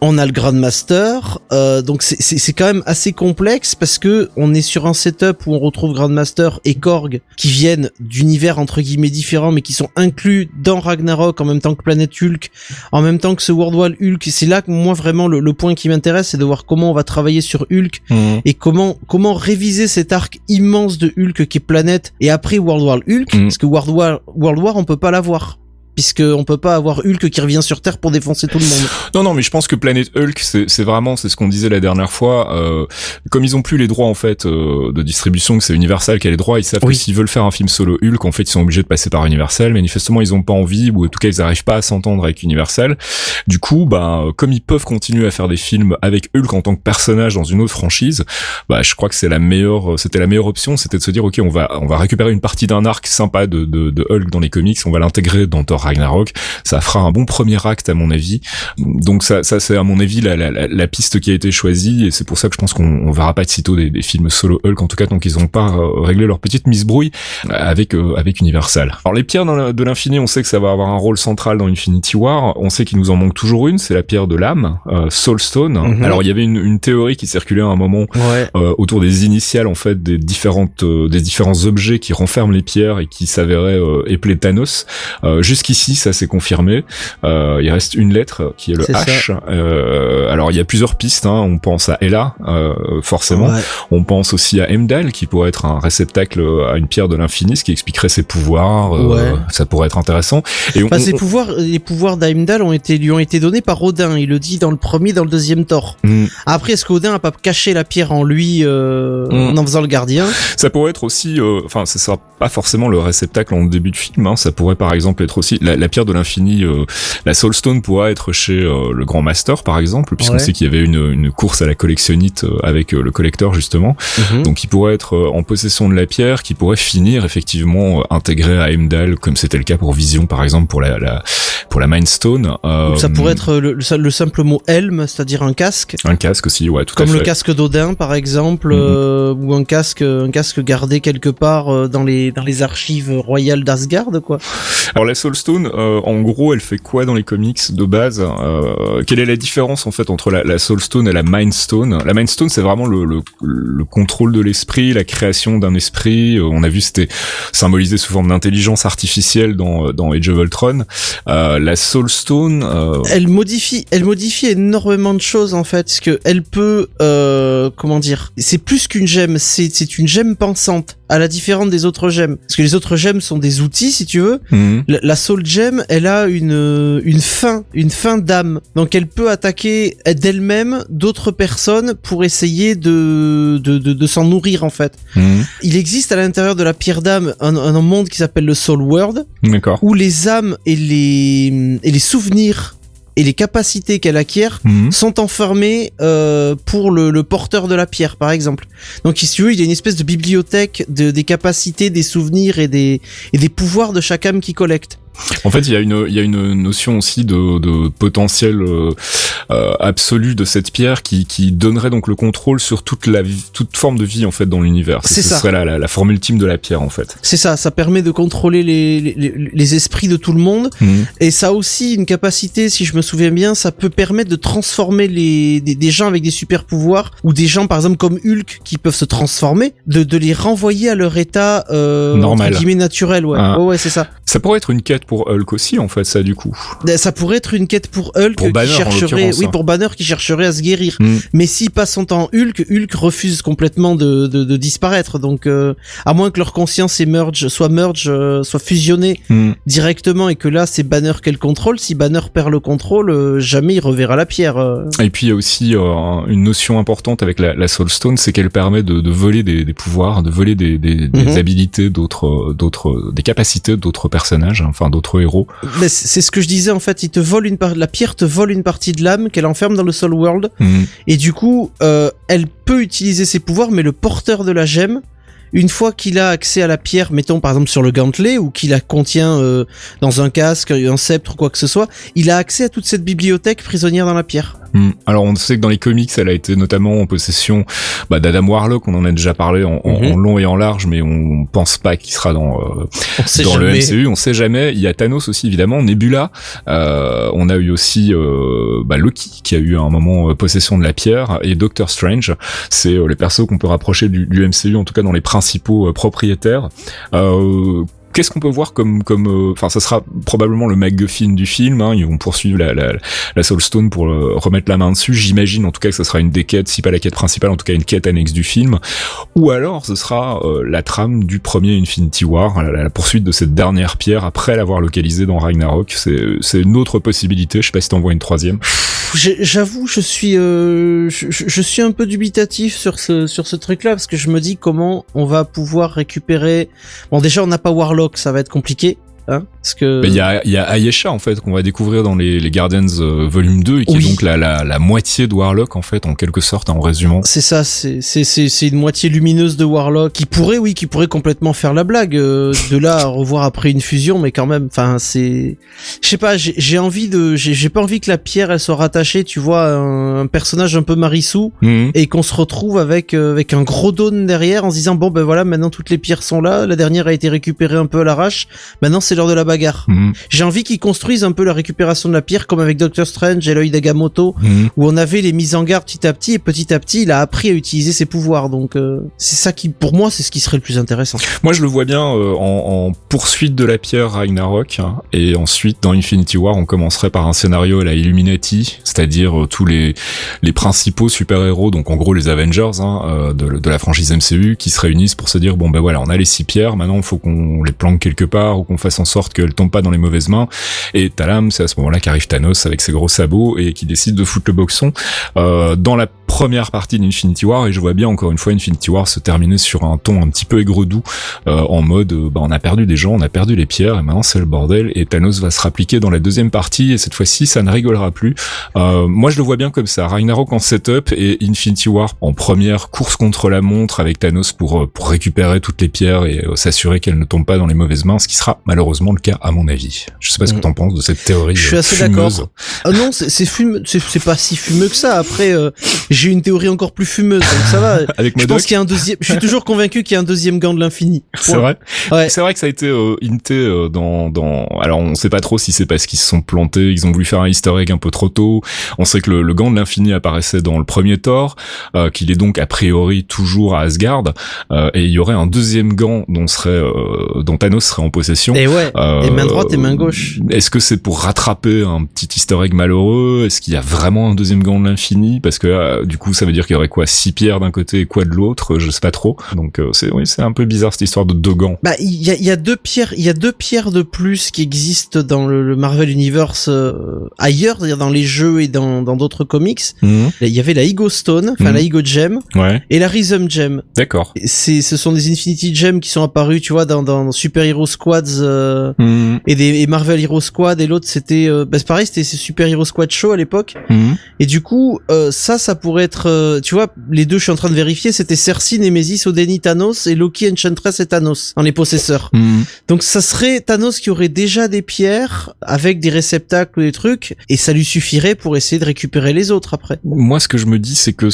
On a le Grandmaster, euh, donc c'est quand même assez complexe parce que on est sur un setup où on retrouve Grandmaster et Korg qui viennent d'univers entre guillemets différents mais qui sont inclus dans Ragnarok en même temps que Planet Hulk, en même temps que ce World War Hulk. C'est là que moi vraiment le, point qui m'intéresse, c'est de voir comment on va travailler sur Hulk mhm. et comment comment réviser cet arc immense de Hulk qui est Planète et après World War Hulk, mhm. parce que World War World War on peut pas l'avoir puisque on peut pas avoir Hulk qui revient sur Terre pour défoncer tout le monde. Non, non, mais je pense que Planet Hulk, c'est vraiment, c'est ce qu'on disait la dernière fois. Euh, comme ils ont plus les droits en fait euh, de distribution, que c'est Universal qui a les droits, ils savent que s'ils veulent faire un film solo Hulk, en fait, ils sont obligés de passer par Universal. Manifestement, ils ont pas envie, ou en tout cas, ils arrivent pas à s'entendre avec Universal. Du coup, bah, comme ils peuvent continuer à faire des films avec Hulk en tant que personnage dans une autre franchise, bah, je crois que c'est la meilleure, c'était la meilleure option, c'était de se dire, ok, on va, on va récupérer une partie d'un arc sympa de, de, de Hulk dans les comics, on va l'intégrer dans Thor Ragnarok. Ça fera un bon premier acte à mon avis. Donc ça, ça c'est à mon avis la, la, la, piste qui a été choisie et c'est pour ça que je pense qu'on verra pas de sitôt des, des, films solo Hulk en tout cas tant qu'ils ont pas euh, réglé leur petite misbrouille avec euh, avec Universal. Alors les pierres de l'infini, on sait que ça va avoir un rôle central dans Infinity War. On sait qu'il nous en manque toujours une, c'est la pierre de l'âme, euh, Soulstone. Mhm. Alors il y avait une, une, théorie qui circulait à un moment autour des initiales en fait des différentes des différents objets qui renferment les pierres et qui s'avéraient épeler Thanos. Jusqu'ici ici, ça c'est confirmé. Euh, il reste une lettre qui est le C'est. H. Euh, alors il y a plusieurs pistes. Hein. On pense à Ella, euh, forcément. Ouais. On pense aussi à Emdal, qui pourrait être un réceptacle à une pierre de l'infini, ce qui expliquerait ses pouvoirs. Ouais. Ça pourrait être intéressant. Et on, Enfin, ses on- pouvoirs, les pouvoirs d'Heimdall ont été, lui ont été donnés par Odin. Il le dit dans le premier, dans le deuxième Thor. Hmm. Après, est-ce qu'Odin a pas caché la pierre en lui, Mm. en en faisant le gardien? Ça pourrait être aussi, enfin, ce sera pas forcément le réceptacle en début de film. Hein, ça pourrait par exemple être aussi la, la pierre de l'infini, euh, la Soulstone pourra être chez euh, le Grand Master par exemple, puisqu'on Ouais. sait qu'il y avait une, une course à la collectionnite euh, avec euh, le collecteur justement. Mhm. Donc, il pourrait être euh, en possession de la pierre, qui pourrait finir effectivement intégré à Heimdall, comme c'était le cas pour Vision par exemple pour la, la pour la Mind Stone. Euh, Ça pourrait être le, le- le simple mot helm, c'est-à-dire un casque. un casque aussi, ouais, tout à Comme fait. le casque d'Odin, par exemple, euh, ou un casque, un casque gardé quelque part euh, dans les dans les archives royales d'Asgard, quoi. Alors la Soulstone, euh, en gros, elle fait quoi dans les comics de base euh, Quelle est la différence en fait entre la, la Soulstone et la Mind Stone? La Mind Stone, c'est vraiment le, le, le contrôle de l'esprit, la création d'un esprit. Euh, on a vu c'était symbolisé sous forme d'intelligence artificielle dans dans Age of Ultron. Euh, la Soulstone, euh, Elle modifie, elle modifie énormément de choses en fait, parce que elle peut, euh, comment dire, c'est plus qu'une gemme, c'est c'est une gemme pensante, à la différence des autres gemmes, parce que les autres gemmes sont des outils, si tu veux. hmm, La, la Soul Gem, elle a une euh, une fin, une fin d'âme, donc elle peut attaquer d'elle-même d'autres personnes pour essayer de de de, de s'en nourrir en fait. hmm, Il existe à l'intérieur de la pierre d'âme un, un monde qui s'appelle le Soul World, où les âmes et les et les souvenirs et les capacités qu'elle acquiert Hmm. sont enfermés euh, pour le, le porteur de la pierre, par exemple. Donc, si tu veux, il y a une espèce de bibliothèque de, des capacités, des souvenirs et des, et des pouvoirs de chaque âme qui collecte. En fait, il y a une il y a une notion aussi de, de potentiel euh, euh, absolu de cette pierre qui qui donnerait donc le contrôle sur toute la vie, toute forme de vie en fait dans l'univers. C'est Ce ça. serait la, la, la forme ultime de la pierre en fait. C'est ça, ça permet de contrôler les, les, les- esprits de tout le monde. Mhm. Et ça a aussi une capacité, si je me souviens bien, ça peut permettre de transformer les, des, des gens avec des super pouvoirs, ou des gens par exemple comme Hulk qui peuvent se transformer, de, de les renvoyer à leur état euh, Normal. entre guillemets naturel. Ouais, Ah. ouais, ouais, c'est ça. Ça pourrait être une quête pour Hulk aussi en fait ça du coup. Ben, Ça pourrait être une quête pour Hulk Pour Banner, qui chercherait, oui, hein. pour Banner qui chercherait à se guérir. Hmm. Mais s'il passe son temps Hulk, Hulk refuse complètement de, de, de disparaître. Donc, euh, à moins que leur conscience émerge, soit merge, euh, soit fusionnée Hmm. directement et que là c'est Banner qu'elle contrôle. Si Banner perd le contrôle, euh, jamais il reverra la pierre. euh. Et puis il y a aussi euh, une notion importante avec la, la Soulstone, c'est qu'elle permet de, de voler des, des pouvoirs, de voler des, des, des Mhm. habilités d'autres, d'autres, des capacités d'autres personnages, enfin héros. Mais c'est ce que je disais en fait. Il te vole une part, la pierre te vole une partie de l'âme qu'elle enferme dans le Soul World. Hmm. Et du coup, euh, elle peut utiliser ses pouvoirs, mais le porteur de la gemme, une fois qu'il a accès à la pierre, mettons par exemple sur le gantelet, ou qu'il la contient euh, dans un casque, un sceptre ou quoi que ce soit, il a accès à toute cette bibliothèque prisonnière dans la pierre. Hmm. Alors on sait que dans les comics, elle a été notamment en possession bah, d'Adam Warlock, on en a déjà parlé en, en- Mhm. en long et en large, mais on pense pas qu'il sera dans euh, dans le. MCU, on sait jamais. Il y a Thanos aussi évidemment, Nebula. Euh, on a eu aussi euh, bah, Loki qui a eu à un moment euh, possession de la pierre et Doctor Strange. C'est euh, les persos qu'on peut rapprocher du, du MCU en tout cas dans les principaux euh, propriétaires. Euh, Qu'est-ce qu'on peut voir comme comme euh, enfin ça sera probablement le MacGuffin du film hein, ils vont poursuivre la la, la Soulstone pour euh, remettre la main dessus j'imagine en tout cas que ça sera une des quêtes si pas la quête principale en tout cas une quête annexe du film ou alors ce sera euh, la trame du premier Infinity War, la, la poursuite de cette dernière pierre après l'avoir localisée dans Ragnarok. C'est c'est une autre possibilité. Je sais pas si t'en vois une troisième. J'avoue, je suis, euh, je, je- suis un peu dubitatif sur ce sur ce truc-là parce que je me dis comment on va pouvoir récupérer. Bon, déjà, on n'a pas Warlock, ça va être compliqué, hein, parce que. Mais Il y a, y a Ayesha en fait qu'on va découvrir dans les, les Guardians euh, volume 2 et qui Oui. est donc la, la, la moitié de Warlock en fait en quelque sorte en résumant. C'est ça, c'est c'est une moitié lumineuse de Warlock qui pourrait, oui, qui pourrait complètement faire la blague. euh, de là à revoir après une fusion, mais quand même, enfin, c'est, je sais pas, j'ai envie de, j'ai pas envie que la pierre elle soit rattachée, tu vois, à un, un personnage un peu Marissou Mhm. et qu'on se retrouve avec euh, avec un gros dône derrière en se disant bon ben voilà, maintenant toutes les pierres sont là, la dernière a été récupérée un peu à l'arrache, maintenant c'est l'heure de la bagarre. Mhm. J'ai envie qu'ils construisent un peu la récupération de la pierre comme avec Doctor Strange et l'œil d'Agamotto Mhm. où on avait les mises en garde petit à petit et petit à petit il a appris à utiliser ses pouvoirs. Donc euh, c'est ça qui pour moi c'est ce qui serait le plus intéressant. Moi, je le vois bien euh, en, en poursuite de la pierre Ragnarok, hein, et ensuite dans Infinity War, on commencerait par un scénario à la Illuminati, c'est-à-dire euh, tous les les principaux super-héros, donc en gros les Avengers hein, de, de la franchise MCU, qui se réunissent pour se dire bon ben voilà, on a les six pierres, maintenant il faut qu'on les planque quelque part ou qu'on fasse en sorte qu'elles tombent pas dans les mauvaises mains. Et Talam, c'est à ce moment-là qu'arrive Thanos avec ses gros sabots et qui décide de foutre le boxon euh, dans la première partie d'Infinity War et je vois bien encore une fois Infinity War se terminer sur un ton un petit peu aigre-doux euh, en mode euh, bah, on a perdu des gens, on a perdu les pierres et maintenant c'est le bordel et Thanos va se rappliquer dans la deuxième partie et cette fois-ci ça ne rigolera plus. Moi je le vois bien comme ça, Ragnarok en setup et Infinity War en première course contre la montre avec Thanos pour pour récupérer toutes les pierres et s'assurer qu'elles ne tombent pas dans les mauvaises mains, ce qui sera malheureusement le cas à mon avis. Je sais pas ce que Mm. t'en penses de cette théorie. Je suis euh, assez d'accord. Ah non, c'est fumeux, c'est pas si fumeux que ça. Après, euh, j'ai une théorie encore plus fumeuse, donc ça va. [laughs] Avec Je pense qu'il y a un deuxième. Je suis toujours convaincu qu'il y a un deuxième gant de l'infini. [laughs] c'est vrai. Ouais. C'est vrai que ça a été euh, hinté euh, dans dans alors on sait pas trop si c'est parce qu'ils se sont plantés, ils ont voulu faire un easter egg un peu trop tôt. On sait que le, le gant de l'infini apparaissait dans le premier Thor, euh, qu'il est donc a priori toujours à Asgard euh, et il y aurait un deuxième gant dont serait euh, dont Thanos serait en possession. Et ouais. Euh, Et main droite et main gauche. Est-ce que c'est pour rattraper un petit easter egg malheureux? Est-ce qu'il y a vraiment un deuxième gant de l'infini? Parce que euh, du coup, ça veut dire qu'il y aurait quoi? Six pierres d'un côté et quoi de l'autre? Je sais pas trop. Donc euh, c'est oui, c'est un peu bizarre cette histoire de deux gants. Bah, il y a, y a deux pierres, il y a deux pierres de plus qui existent dans le, le Marvel Universe euh, ailleurs, c'est-à-dire dans les jeux et dans dans d'autres comics. Il y avait la Ego Stone, enfin Mhm. la Ego Gem Ouais, et la Rhythm Gem. d'accord. C'est, ce sont des Infinity Gems qui sont apparus, tu vois, dans, dans Super Hero Squads euh, Mhm. et des et Marvel Hero Squad et l'autre c'était, euh, bah, c'est pareil, c'était ces Super Hero Squad Show à l'époque. Mhm. Et du coup, euh, ça, ça pourrait être, euh, tu vois, les deux, je suis en train de vérifier, c'était Cersei, Nemesis, Odeni, Thanos et Loki, Enchantress et Thanos dans les possesseurs. Mhm. Donc ça serait Thanos qui aurait déjà des pierres avec des réceptacles ou des trucs et ça lui suffirait pour essayer de récupérer les autres après. Moi, ce que je me dis, c'est que,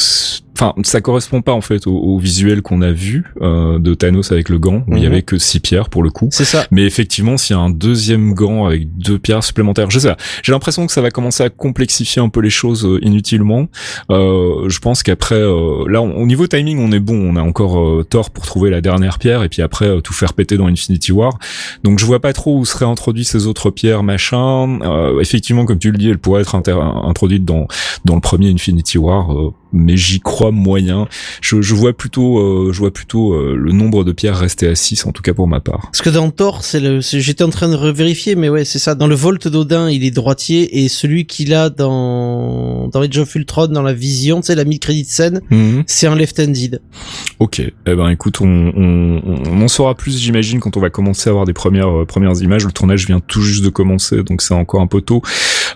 enfin, ça correspond pas en fait au, au visuel qu'on a vu euh, de Thanos avec le gant, où il y Mhm. avait que six pierres pour le coup. C'est ça. Mais effectivement, s'il y a un deuxième gant avec deux pierres supplémentaires, je sais pas. J'ai l'impression que ça va commencer à complexifier un peu les choses euh, inutilement. Euh, je pense qu'après, euh, là, on- au niveau timing, on est bon. On a encore euh, Thor pour trouver la dernière pierre et puis après euh, tout faire péter dans Infinity War. Donc je vois pas trop où seraient introduits ces autres pierres, machin. Euh, effectivement, comme tu le dis, elle pourrait être inter- introduite dans dans le premier Infinity War. Mais j'y crois moyen. Je, je vois plutôt, euh, je vois plutôt euh, le nombre de pierres rester à 6 en tout cas pour ma part. Parce que dans Thor, c'est le, c'est- j'étais en train de revérifier, mais ouais, c'est ça. Dans le Volt d'Odin, il est droitier et celui qu'il a dans dans Age of Ultron, dans la Vision, tu sais, la mid-credit scène, c'est un left-handed. Ok. Eh ben, écoute, on, on, on en saura plus, j'imagine, quand on va commencer à avoir des premières euh, premières images. Le tournage vient tout juste de commencer, donc c'est encore un peu tôt.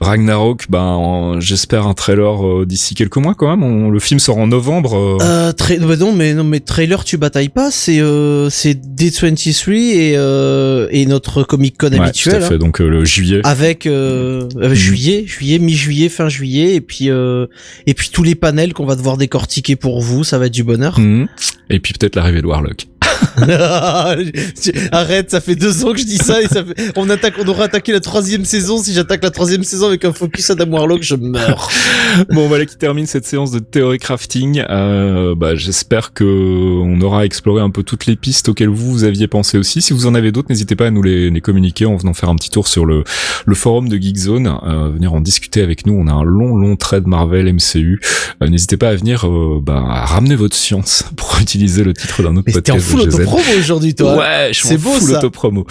Ragnarok, ben, en- j'espère un trailer euh, d'ici quelques mois quand même. On- le film sort en novembre. euh, Euh, bah non, mais non, mais trailer, tu batailles pas. C'est euh, c'est D23 et euh, et notre Comic Con ouais, tout à habituel. fait. hein. Donc le juillet. avec euh, euh, juillet, juillet, mi-juillet, fin juillet, et puis euh, et puis tous les panels qu'on va devoir décortiquer pour vous, ça va être du bonheur. Mhm. Et puis peut-être l'arrivée de Warlock. Arrête, ça fait deux ans que je dis ça et ça fait... on attaque, on aura attaqué la troisième saison. Si j'attaque la troisième saison avec un focus Adam Warlock, je meurs. [laughs] bon voilà qui termine cette séance de théorie crafting. Euh, bah, j'espère que on aura exploré un peu toutes les pistes auxquelles vous, vous aviez pensé aussi. Si vous en avez d'autres, n'hésitez pas à nous les, les communiquer en venant faire un petit tour sur le, le forum de Geekzone, euh, venir en discuter avec nous. On a un long long trait de Marvel MCU. Euh, n'hésitez pas à venir euh, bah, à ramener votre science [laughs] pour utiliser le titre d'un autre Mais podcast aujourd'hui, toi. Ouais, je C'est beau, full ça. autopromo.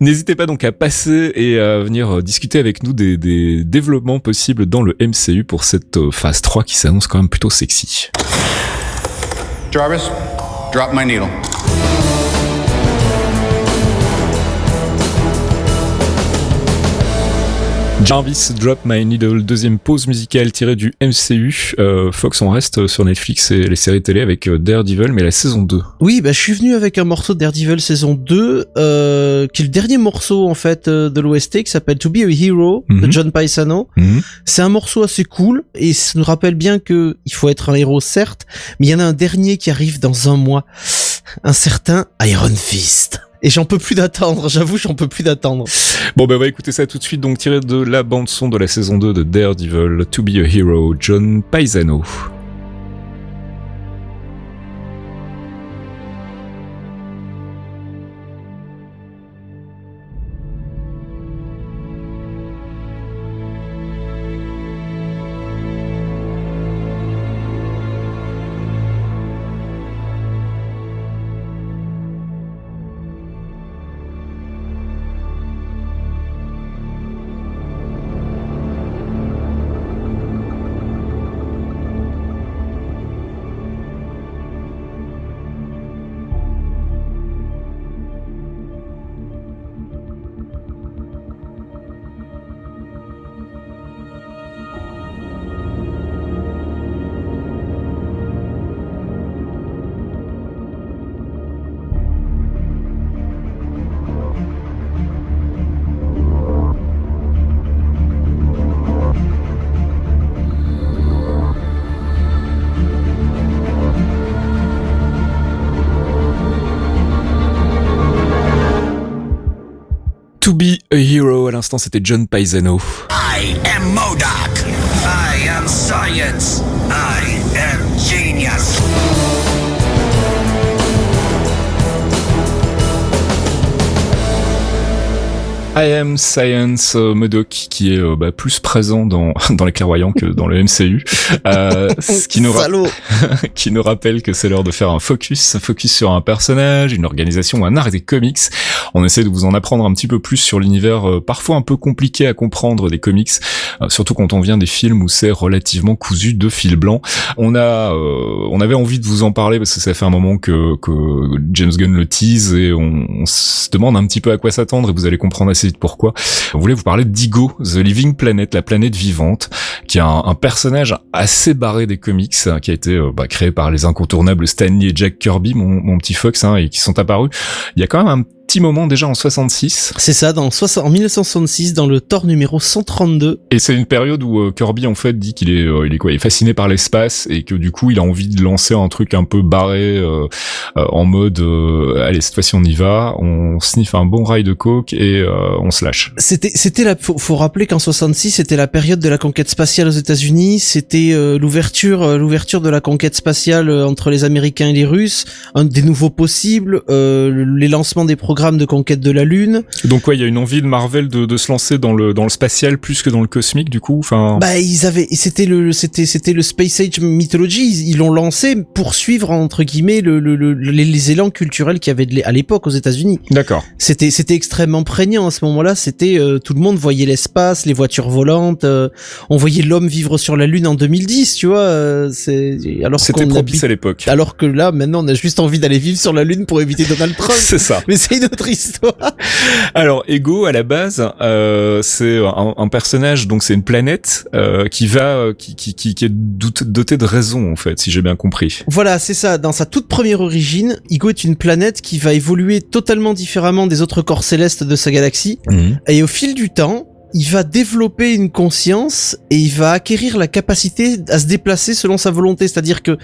N'hésitez pas donc à passer et à venir euh, discuter avec nous des, des développements possibles dans le MCU pour cette euh, phase 3 qui s'annonce quand même plutôt sexy. Jarvis, drop my needle. Jarvis Drop My Needle, deuxième pause musicale tirée du MCU. Euh, Fox, on reste sur Netflix et les séries télé avec euh, Daredevil, mais la saison 2. Oui, bah je suis venu avec un morceau de Daredevil saison 2, euh, qui est le dernier morceau en fait de l'OST qui s'appelle To Be a Hero de Mhm. John Paisano. C'est un morceau assez cool et ça nous rappelle bien que il faut être un héros certes, mais il y en a un dernier qui arrive dans un mois, un certain Iron Fist. Et j'en peux plus d'attendre, j'avoue, j'en peux plus d'attendre. Bon, bah, on va écouter ça tout de suite, donc tiré de la bande-son de la saison 2 de Daredevil, To Be a Hero, John Paisano. To Be a Hero, à l'instant c'était John Paisano. I Am Science euh, Modoc qui est euh, bah, plus présent dans [laughs] dans les clairvoyants que dans le MCU, euh, ce qui nous, [laughs] qui rappelle que c'est l'heure de faire un focus, un focus sur un personnage, une organisation, un art des comics. On essaie de vous en apprendre un petit peu plus sur l'univers euh, parfois un peu compliqué à comprendre des comics, euh, surtout quand on vient des films où c'est relativement cousu de fil blanc. On a, euh, on avait envie de vous en parler parce que ça fait un moment que, que James Gunn le tease et on, on se demande un petit peu à quoi s'attendre et vous allez comprendre assez pourquoi. On voulait vous parler d'Igo, The Living Planet, la planète vivante, qui est un, personnage assez barré des comics, hein, qui a été euh, bah, créé par les incontournables Stanley et Jack Kirby, mon, mon petit Fox, hein, et qui sont apparus il y a quand même un petit moment déjà en 66. C'est ça, dans 60 en 1966, dans le Thor numéro 132. Et c'est une période où euh, Kirby en fait dit qu'il est, euh, il est quoi, il est fasciné par l'espace et que du coup il a envie de lancer un truc un peu barré euh, euh, en mode, euh, allez cette fois-ci on y va, on sniffe un bon rail de coke et euh, on se lâche. C'était, c'était la, faut, faut rappeler qu'en 66, c'était la période de la conquête spatiale aux États-Unis. C'était euh, l'ouverture, l'ouverture de la conquête spatiale entre les Américains et les Russes, un des nouveaux possibles, euh, le- les lancements des programmes de conquête de la Lune. Donc ouais, il y a une envie de Marvel de, de se lancer dans le dans le spatial plus que dans le cosmique du coup. Enfin, Bah, ils avaient, c'était le, c'était, c'était le Space Age Mythology. Ils l'ont lancé pour suivre entre guillemets le, le, le- les, les élans culturels qu'il y avait à l'époque aux États-Unis. d'accord. C'était c'était extrêmement prégnant à ce moment-là. C'était euh, tout le monde voyait l'espace, les voitures volantes. euh, on voyait l'homme vivre sur la lune en 2010, tu vois. euh, c'est alors C'était propice habite- à l'époque. alors que là maintenant on a juste envie d'aller vivre sur la lune pour éviter Donald Trump. [laughs] C'est ça. Mais c'est une autre histoire. Alors Ego à la base, euh, c'est un, un personnage donc c'est une planète euh, qui va euh, qui qui qui, qui est dotée de raison en fait, si j'ai bien compris. Voilà, c'est ça. Dans sa toute première origine, Igo est une planète qui va évoluer totalement différemment des autres corps célestes de sa galaxie. Et au fil du temps, il va développer une conscience et il va acquérir la capacité à se déplacer selon sa volonté. C'est-à-dire que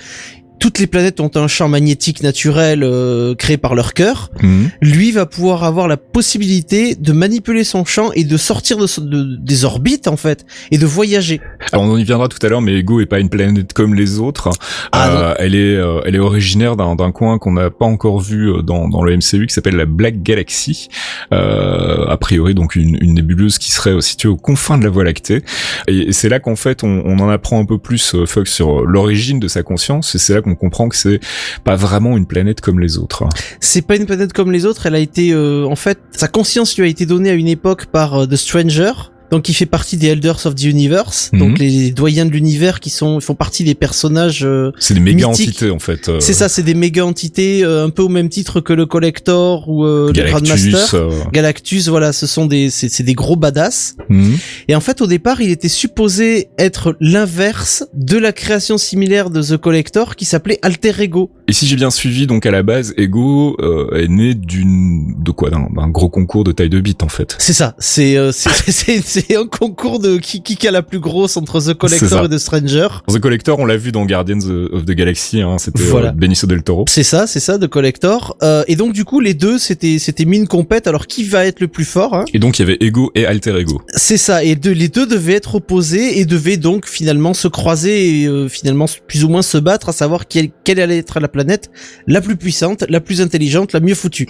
toutes les planètes ont un champ magnétique naturel euh, créé par leur cœur. Mhm. Lui va pouvoir avoir la possibilité de manipuler son champ et de sortir de, de- des orbites en fait et de voyager. Alors on y viendra tout à l'heure, mais Ego est pas une planète comme les autres. Ah, Euh, elle est euh, elle est originaire d'un coin qu'on n'a pas encore vu euh, dans dans le MCU qui s'appelle la Black Galaxy. Euh, a priori donc une, une nébuleuse qui serait située aux confins de la Voie lactée. Et, c'est là qu'en fait on, on en apprend un peu plus Fox sur l'origine de sa conscience. Et c'est là qu'on comprend que c'est pas vraiment une planète comme les autres. C'est pas une planète comme les autres. Elle a été, euh, en fait, sa conscience lui a été donnée à une époque par euh, The Stranger. Donc il fait partie des Elders of the Universe, Mhm. donc les doyens de l'univers qui sont font partie des personnages. euh, C'est des méga entités en fait. euh, C'est ça, c'est des méga entités, euh, un peu au même titre que le Collector ou euh, le Galactus. Grandmaster. Galactus, voilà, ce sont des, c'est c'est des gros badass. mhm. Et en fait, au départ, il était supposé être l'inverse de la création similaire de The Collector qui s'appelait Alter Ego. Et si j'ai bien suivi, donc à la base, Ego euh, est né d'une de quoi d'un gros concours de taille de bite en fait. C'est ça, c'est euh, c'est [laughs] un concours de qui qui a la plus grosse entre The Collector et The Stranger. The Collector, on l'a vu dans Guardians of the Galaxy, hein, c'était Voilà. euh, Benicio del Toro. C'est ça, c'est ça, de Collector. Euh, et donc du coup, les deux, c'était c'était mis une compète. Alors qui va être le plus fort hein? Et donc il y avait Ego et Alter Ego. C'est ça. Et de, les deux devaient être opposés et devaient donc finalement se croiser et euh, finalement plus ou moins se battre, à savoir quelle, quelle allait être la planète la plus puissante, la plus intelligente, la mieux foutue.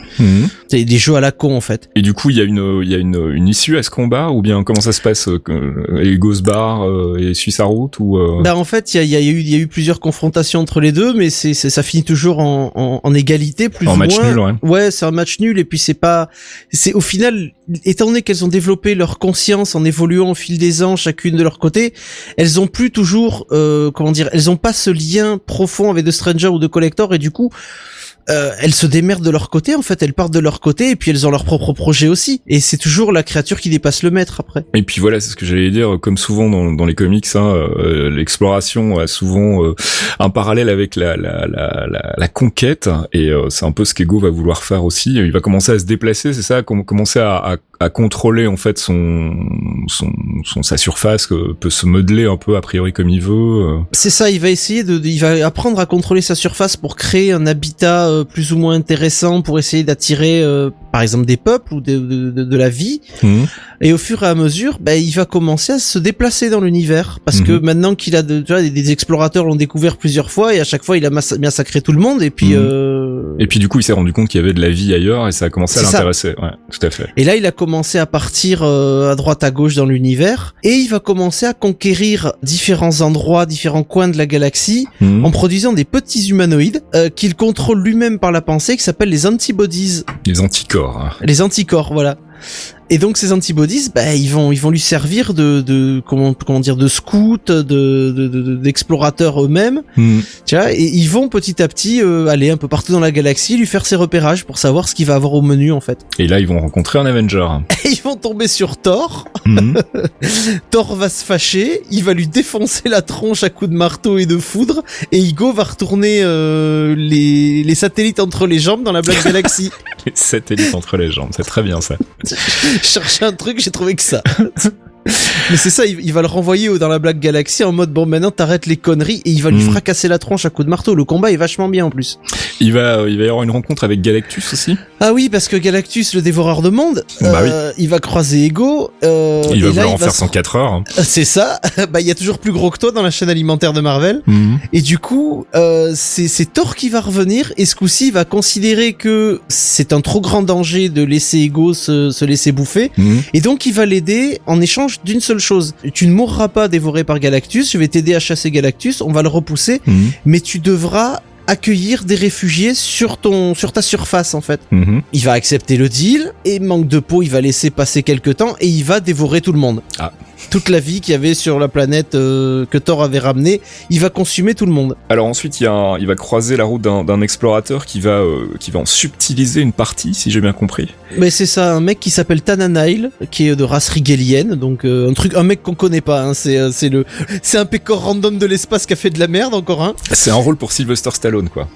C'est des jeux à la con en fait. Et du coup, il y a une, il y a une, une issue à ce combat ou bien comment ça se passe euh, Ego se barre euh, et suit sa route ou euh, Bah en fait, il y a, y, a eu- il y a eu plusieurs confrontations entre les deux, mais c'est c'est- ça finit toujours en, en, en égalité, plus En ou match moins. nul, ouais. Ouais, c'est un match nul et puis c'est pas, c'est au final, étant donné qu'elles ont développé leur conscience en évoluant au fil des ans, chacune de leur côté, elles ont plus toujours, euh, comment dire, elles ont pas ce lien profond avec The Stranger ou The Collector et du coup. Euh, elles se démerdent de leur côté en fait, elles partent de leur côté et puis elles ont leur propre projet aussi et c'est toujours la créature qui dépasse le maître après. Et puis voilà, c'est ce que j'allais dire. Comme souvent dans, dans les comics, hein, euh, l'exploration a souvent euh, un parallèle avec la, la, la, la, la conquête, et euh, c'est un peu ce qu'Ego va vouloir faire aussi. Il va commencer à se déplacer, c'est ça, com- commencer à, à, à contrôler en fait son, son, son sa surface, que peut se modeler un peu a priori comme il veut. C'est ça, il va essayer de- il va apprendre à contrôler sa surface pour créer un habitat euh, plus ou moins intéressant pour essayer d'attirer, euh, par exemple, des peuples ou de, de, de- de la vie. Mhm. Et au fur et à mesure, bah, il va commencer à se déplacer dans l'univers parce que Mhm. maintenant qu'il a, tu vois, des, des explorateurs l'ont découvert plusieurs fois et à chaque fois il a massa- massacré tout le monde et puis. Euh, Et puis du coup, il s'est rendu compte qu'il y avait de la vie ailleurs, et ça a commencé à l'intéresser. Ouais, tout à fait. Et là, il a commencé à partir euh, à droite à gauche dans l'univers et il va commencer à conquérir différents endroits, différents coins de la galaxie Mhm. en produisant des petits humanoïdes euh, qu'il contrôle lui-même par la pensée qui s'appellent les antibodies, Les anticorps. hein. les anticorps, voilà. Et donc ces antibodies, bah, ils vont ils vont lui servir de de comment comment dire de scout, de de- de- d'explorateurs eux-mêmes, Mhm. tu vois, et ils vont petit à petit euh, aller un peu partout dans la galaxie, lui faire ses repérages pour savoir ce qu'il va avoir au menu en fait. Et là, ils vont rencontrer un Avenger. Et [laughs] ils vont tomber sur Thor. Mhm. [laughs] Thor va se fâcher, il va lui défoncer la tronche à coups de marteau et de foudre, et Igo va retourner euh, les, les satellites entre les jambes dans la Black Galaxy. [laughs] Les satellites entre les jambes, c'est très bien ça. [laughs] Je cherchais un truc, j'ai trouvé que ça. [laughs] [laughs] Mais c'est ça, il, il va le renvoyer dans la Black Galaxy en mode bon maintenant t'arrêtes les conneries et il va lui Mm. fracasser la tronche à coups de marteau. Le combat est vachement bien en plus. Il va, il va y avoir une rencontre avec Galactus aussi. Ah oui parce que Galactus le dévoreur de monde, Bah oui. euh, il va croiser Ego. euh, il va et là, vouloir en faire se- 104 heures. hein. [laughs] C'est ça. [laughs] bah il y a toujours plus gros que toi dans la chaîne alimentaire de Marvel. Et du coup, euh, c'est Thor qui va revenir et ce coup-ci il va considérer que c'est un trop grand danger de laisser Ego se, se laisser bouffer Mhm. et donc il va l'aider en échange d'une seule chose. Tu ne mourras pas dévoré par Galactus, je vais t'aider à chasser Galactus, on va le repousser, Mhm. mais tu devras accueillir des réfugiés sur ton sur ta surface en fait. Mhm. Il va accepter le deal et manque de peau, il va laisser passer quelques temps et il va dévorer tout le monde. Ah. Toute la vie qu'il y avait sur la planète euh, que Thor avait ramenée, il va consumer tout le monde. Alors ensuite, il, y a un- il va croiser la route d'un explorateur qui va, euh, qui va en subtiliser une partie, si j'ai bien compris. Mais c'est ça, un mec qui s'appelle Tananail, qui est de race rigélienne, donc euh, un truc, un mec qu'on connaît pas. Hein, c'est c'est le, c'est un pécor random de l'espace qui a fait de la merde encore un. C'est un rôle pour Sylvester Stallone, quoi.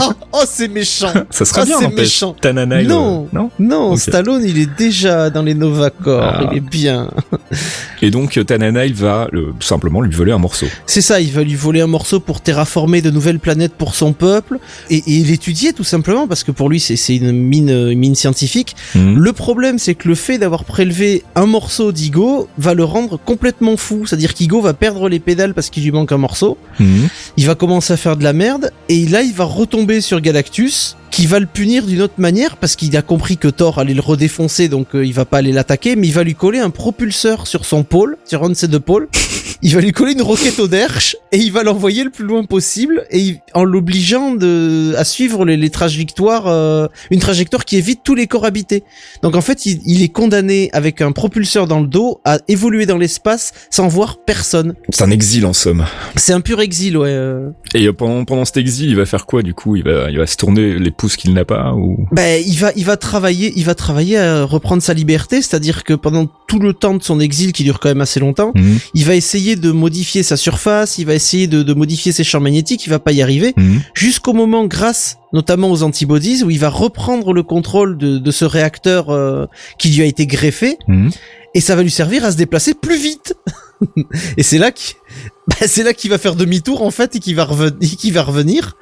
Oh, [laughs] oh, c'est méchant. Ça serait Ah, bien, c'est méchant. Tanana, Non. non Non. Stallone, il est déjà dans les Novacor, Ah. il est bien. [laughs] Et donc, euh, Tanana, il va simplement lui voler un morceau. C'est ça, il va lui voler un morceau pour terraformer de nouvelles planètes pour son peuple et, et l'étudier tout simplement parce que pour lui c'est une mine, une mine scientifique. Mhm. Le problème c'est que le fait d'avoir prélevé un morceau d'Igo va le rendre complètement fou, c'est-à-dire qu'Igo va perdre les pédales parce qu'il lui manque un morceau, Mhm. il va commencer à faire de la merde et là il va retomber sur Galactus qui va le punir d'une autre manière parce qu'il a compris que Thor allait le redéfoncer donc euh, il va pas aller l'attaquer mais il va lui coller un propulseur sur son pôle, sur un de ses deux pôles. [laughs] Il va lui coller une roquette au derche et il va l'envoyer le plus loin possible et il- en l'obligeant de à suivre les, les trajectoires euh, une trajectoire qui évite tous les corps habités. Donc en fait, il, il est condamné avec un propulseur dans le dos à évoluer dans l'espace sans voir personne. C'est un exil en somme. C'est un pur exil, ouais. euh. Et euh, pendant, pendant cet exil, il va faire quoi du coup? Il va, il va se tourner les l'épouse qu'il n'a pas ou? Ben, il va, il va travailler, il va travailler à reprendre sa liberté, c'est-à-dire que pendant tout le temps de son exil, qui dure quand même assez longtemps, Mhm. il va essayer de modifier sa surface, il va essayer de, de modifier ses champs magnétiques, il va pas y arriver, Mhm. jusqu'au moment, grâce notamment aux antibodies, où il va reprendre le contrôle de, de ce réacteur euh, qui lui a été greffé, Mhm. Et ça va lui servir à se déplacer plus vite. [laughs] et c'est là qu'il [laughs] bah, c'est là qu'il va faire demi-tour en fait et qu'il va, reven- [laughs] qu'il va revenir.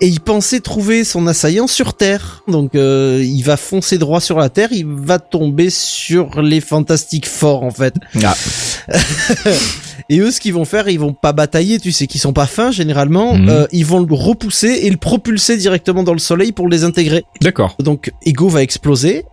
Et il pensait trouver son assaillant sur Terre. Donc euh, il va foncer droit sur la Terre, il va tomber sur les Fantastiques Forts en fait. Ah. Et eux, ce qu'ils vont faire, ils vont pas batailler, tu sais, qu'ils sont pas fins généralement. Mhm. Euh, ils vont le repousser et le propulser directement dans le Soleil pour les intégrer. D'accord. Donc Ego va exploser.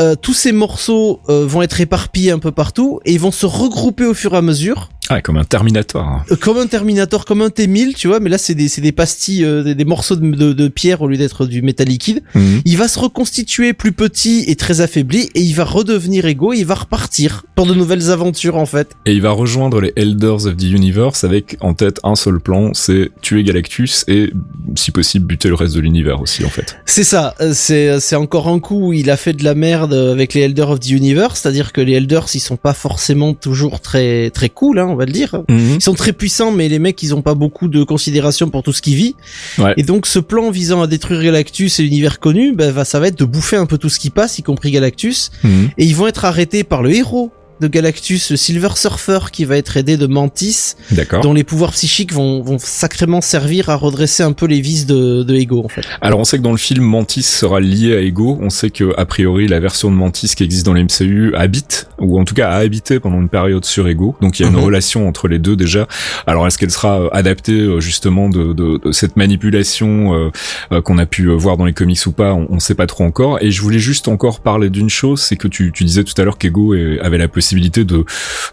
Euh, tous ces morceaux euh, vont être éparpillés un peu partout et ils vont se regrouper au fur et à mesure Ah, comme un Terminator. euh, comme un Terminator, comme un T1000, tu vois, mais là c'est des, c'est des pastilles, euh, des, des morceaux de, de, de pierre au lieu d'être du métal liquide. Mhm. Il va se reconstituer plus petit et très affaibli et il va redevenir égaux et il va repartir pour de nouvelles aventures en fait. Et il va rejoindre les Elders of the Universe avec en tête un seul plan, c'est tuer Galactus et si possible buter le reste de l'univers aussi en fait. C'est ça, euh, c'est c'est encore un coup où il a fait de la merde avec les Elders of the Universe, c'est-à-dire que les Elders ils sont pas forcément toujours très très cool, hein, va le dire. Ils sont très puissants, mais les mecs, ils ont pas beaucoup de considération pour tout ce qui vit. Ouais. Et donc, ce plan visant à détruire Galactus et l'univers connu, ben, va, ça va être de bouffer un peu tout ce qui passe, y compris Galactus. Mhm. Et ils vont être arrêtés par le héros de Galactus, le Silver Surfer, qui va être aidé de Mantis, dont les pouvoirs psychiques vont, vont sacrément servir à redresser un peu les vices de, de Ego, en fait. Alors on sait que dans le film Mantis sera lié à Ego, on sait que a priori la version de Mantis qui existe dans les MCU habite ou en tout cas a habité pendant une période sur Ego. Donc il y a une Mhm. relation entre les deux déjà. Alors est-ce qu'elle sera euh, adaptée euh, justement de, de- de cette manipulation euh, qu'on a pu voir dans les comics ou pas, on, on sait pas trop encore. Et je voulais juste encore parler d'une chose, c'est que tu, tu disais tout à l'heure qu'Ego avait la possibilité de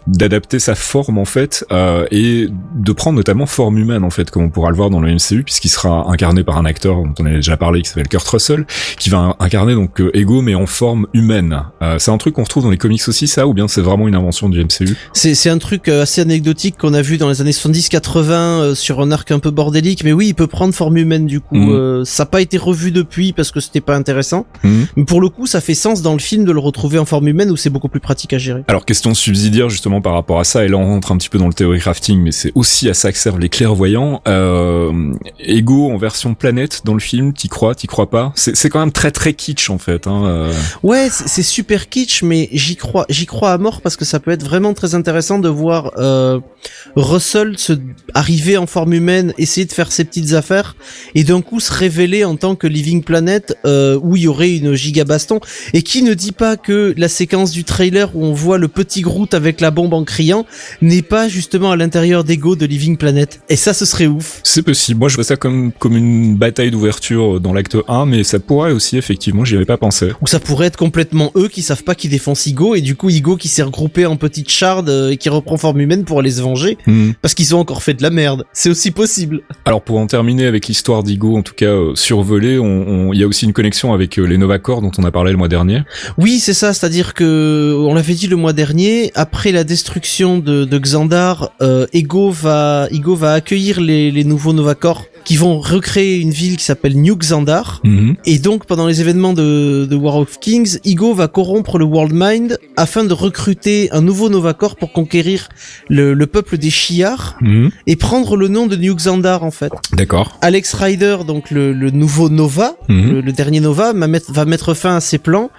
d'adapter sa forme en fait euh, et de prendre notamment forme humaine en fait, comme on pourra le voir dans le MCU puisqu'il sera incarné par un acteur dont on a déjà parlé qui s'appelle Kurt Russell, qui va incarner donc euh, Ego mais en forme humaine. Euh, c'est un truc qu'on retrouve dans les comics aussi ça ou bien c'est vraiment une invention du MCU C'est, c'est un truc euh, assez anecdotique qu'on a vu dans les années 70-80 euh, sur un arc un peu bordélique, mais oui, il peut prendre forme humaine du coup. Euh, ça n'a pas été revu depuis parce que c'était pas intéressant. Mhm. Mais pour le coup, ça fait sens dans le film de le retrouver en forme humaine où c'est beaucoup plus pratique à gérer. Alors question subsidiaire justement par rapport à ça, et là on rentre un petit peu dans le theory crafting, mais c'est aussi à ça que servent les clairvoyants. Euh, Ego en version planète dans le film, t'y crois, t'y crois pas? C'est quand même très très kitsch en fait. Hein, euh. Ouais, c'est, c'est super kitsch, mais j'y crois, j'y crois à mort parce que ça peut être vraiment très intéressant de voir euh, Russell se arriver en forme humaine, essayer de faire ses petites affaires et d'un coup se révéler en tant que Living Planet euh, où il y aurait une giga baston. Et qui ne dit pas que la séquence du trailer où on voit le petit Groot avec la bombe en criant n'est pas justement à l'intérieur d'Ego de Living Planet. Et ça, ce serait ouf. C'est possible. Moi je vois ça comme comme une bataille d'ouverture dans l'acte 1, mais ça pourrait aussi effectivement, j'y avais pas pensé. Ou ça pourrait être complètement eux qui savent pas qui défonce Igo et du coup Igo qui s'est regroupé en petites shards euh, et qui reprend forme humaine pour aller se venger Hmm. parce qu'ils ont encore fait de la merde. C'est aussi possible. Alors pour en terminer avec l'histoire d'Igo, en tout cas euh, survolée, on- on- il y a aussi une connexion avec euh, les Novacor dont on a parlé le mois dernier. Oui, c'est ça, c'est-à-dire que on l'avait dit le mois dernier, après la destruction de, Xandar, euh, Ego va accueillir les, les nouveaux Novacor qui vont recréer une ville qui s'appelle New Xandar. Et donc, pendant les événements de, de War of Kings, Igo va corrompre le World Mind afin de recruter un nouveau Novacor pour conquérir le, le peuple des Shi'ar Mhm. et prendre le nom de New Xandar en fait. D'accord. Alex Rider, donc le, le nouveau Nova, Mhm. le, le dernier Nova, va mettre, va mettre fin à ses plans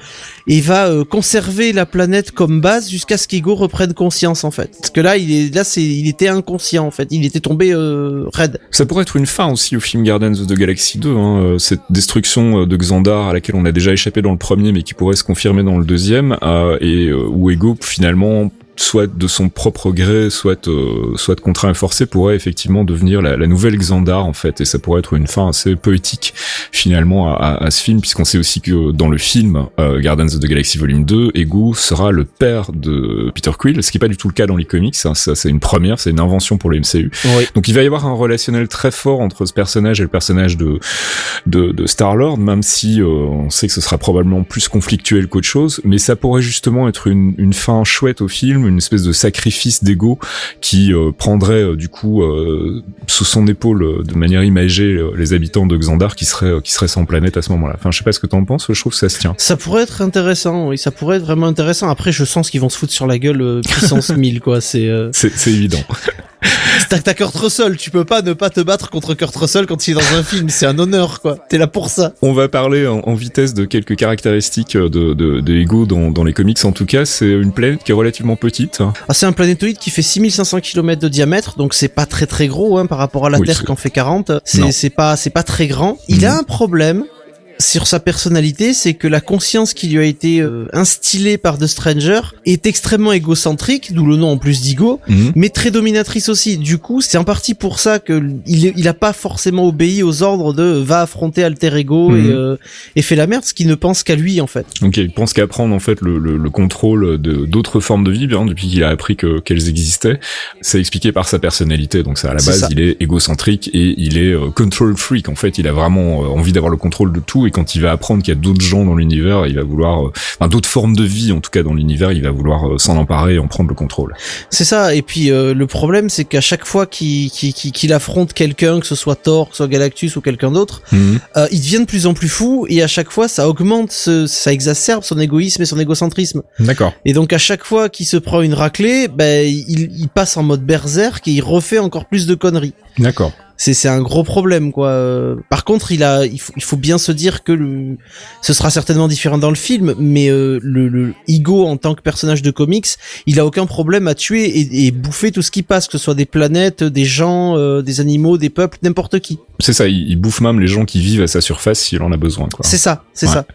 et va euh, conserver la planète comme base jusqu'à ce qu'Ego reprenne conscience en fait. Parce que là, il est là, c'est, il était inconscient en fait, il était tombé euh, raide. Ça pourrait être une fin aussi au film Guardians of the Galaxy 2, hein, euh, cette destruction euh, de Xandar à laquelle on a déjà échappé dans le premier mais qui pourrait se confirmer dans le deuxième, euh, et où Ego finalement soit de son propre gré, soit euh, soit contraint et forcé, pourrait effectivement devenir la, la nouvelle Xandar en fait, et ça pourrait être une fin assez poétique finalement à, à- à ce film, puisqu'on sait aussi que dans le film euh, Guardians of the Galaxy Volume 2, Ego sera le père de Peter Quill, ce qui est pas du tout le cas dans les comics, hein, ça c'est une première, c'est une invention pour le MCU. Oui. Donc il va y avoir un relationnel très fort entre ce personnage et le personnage de de, de Star Lord, même si euh, on sait que ce sera probablement plus conflictuel qu'autre chose, mais ça pourrait justement être une, une fin chouette au film, une espèce de sacrifice d'ego qui euh, prendrait euh, du coup euh, sous son épaule de manière imagée les habitants de Xandar qui seraient qui seraient sans planète à ce moment-là. Enfin, je sais pas ce que t'en penses, je trouve que ça se tient. Ça pourrait être intéressant, oui, ça pourrait être vraiment intéressant. Après, je sens qu'ils vont se foutre sur la gueule puissance [laughs] 1000, quoi. C'est c'est évident. [laughs] t'as Kurt Russell, tu peux pas ne pas te battre contre Kurt Russell quand il est dans un film. C'est un honneur, quoi. T'es là pour ça. On va parler en, en vitesse de quelques caractéristiques de, de, de Ego dans, dans les comics. En tout cas, c'est une planète qui est relativement petite. Ah, c'est un planétoïde qui fait 6500 km de diamètre, donc c'est pas très très gros hein, par rapport à la Oui, Terre qui en fait 40. Non. C'est pas c'est pas très grand. Il a un problème sur sa personnalité, c'est que la conscience qui lui a été euh, instillée par The Stranger est extrêmement égocentrique, d'où le nom en plus d'Ego, Mhm. mais très dominatrice aussi. Du coup, c'est en partie pour ça que il, a pas forcément obéi aux ordres de va affronter Alter Ego Mhm. et, euh, et fait la merde, ce qui ne pense qu'à lui en fait. Donc il pense qu'à prendre en fait le, le, le contrôle de d'autres formes de vie, bien depuis qu'il a appris que qu'elles existaient. C'est expliqué par sa personnalité. Donc ça à la base, ça. il est égocentrique et il est euh, control freak. En fait, il a vraiment euh, envie d'avoir le contrôle de tout. Et quand il va apprendre qu'il y a d'autres gens dans l'univers, il va vouloir, euh, enfin d'autres formes de vie en tout cas dans l'univers, il va vouloir euh, s'en emparer et en prendre le contrôle. C'est ça. Et puis euh, le problème, c'est qu'à chaque fois qu'il affronte quelqu'un, que ce soit Thor, que ce soit Galactus ou quelqu'un d'autre, euh, il devient de plus en plus fou. Et à chaque fois, ça augmente, ce- ça exacerbe son égoïsme et son égocentrisme. D'accord. Et donc à chaque fois qu'il se prend une raclée, ben il, il passe en mode berserk et il refait encore plus de conneries. D'accord. C'est c'est un gros problème quoi. Euh, Par contre, il a il faut, il faut bien se dire que le ce sera certainement différent dans le film, mais euh, le, le Igo en tant que personnage de comics, il a aucun problème à tuer et, et bouffer tout ce qui passe, que ce soit des planètes, des gens, euh, des animaux, des peuples, n'importe qui. C'est ça. Il, il bouffe même les gens qui vivent à sa surface s'il en a besoin. Quoi. C'est ça, c'est Ouais. ça.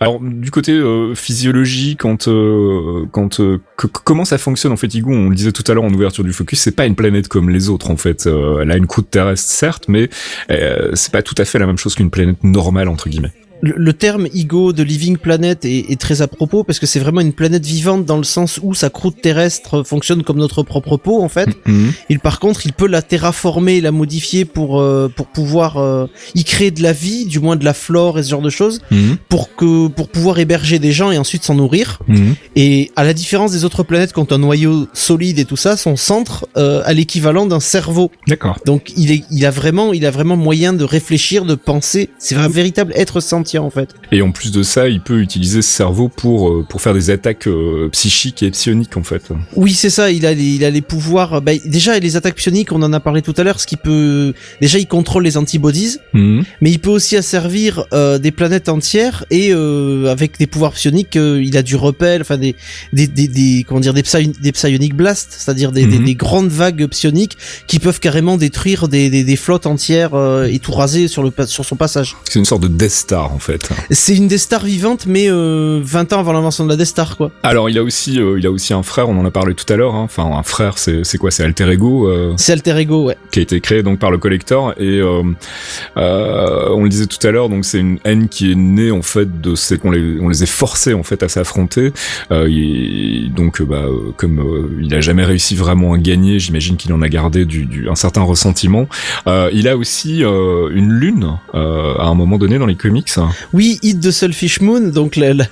Alors du côté euh, physiologie, quand euh, quand euh, que- comment ça fonctionne en fait Igo, on le disait tout à l'heure en ouverture du focus, c'est pas une planète comme les autres en fait. Euh, elle a une croûte terrestre certes, mais euh, c'est pas tout à fait la même chose qu'une planète normale entre guillemets. Le, le terme Igo de Living Planet est, est très à propos parce que c'est vraiment une planète vivante dans le sens où sa croûte terrestre fonctionne comme notre propre peau en fait. Mhm. Il, par contre, il peut la terraformer, la modifier pour euh, pour pouvoir euh, y créer de la vie, du moins de la flore et ce genre de choses, Mhm. pour que pour pouvoir héberger des gens et ensuite s'en nourrir. Mhm. Et à la différence des autres planètes qui ont un noyau solide et tout ça, son centre euh, a l'équivalent d'un cerveau. D'accord. Donc il est il a vraiment il a vraiment moyen de réfléchir, de penser. C'est un véritable être sentient en fait. Et en plus de ça, il peut utiliser ce cerveau pour euh, pour faire des attaques euh, psychiques et psioniques en fait. Oui, c'est ça. Il a les, il a les pouvoirs. Bah, déjà, les attaques psioniques, on en a parlé tout à l'heure. Ce qui peut, déjà, il contrôle les antibodies, Mhm. mais il peut aussi asservir euh, des planètes entières et euh, avec des pouvoirs psioniques, euh, il a du repel, enfin des, des, des, des comment dire, des, des psionic blasts, c'est-à-dire des, des, Mhm. des grandes vagues psioniques qui peuvent carrément détruire des, des, flottes entières euh, et tout raser sur le sur son passage. C'est une sorte de Death Star en fait. C'est une des stars vivantes, mais euh, 20 ans avant l'invention de la Death Star, quoi. Alors il a aussi euh, il a aussi un frère, on en a parlé tout à l'heure. hein. Enfin un frère, c'est c'est quoi? C'est Alter Ego. euh, C'est Alter Ego, ouais. qui a été créé donc par le collector et euh, on le disait tout à l'heure donc c'est une haine qui est née en fait de c'est qu'on les on les est forcés en fait à s'affronter et donc bah comme il a jamais réussi vraiment à gagner j'imagine qu'il en a gardé du, du un certain ressentiment il a aussi une lune à un moment donné dans les comics Oui, Hit de Selfish Moon, donc la, la,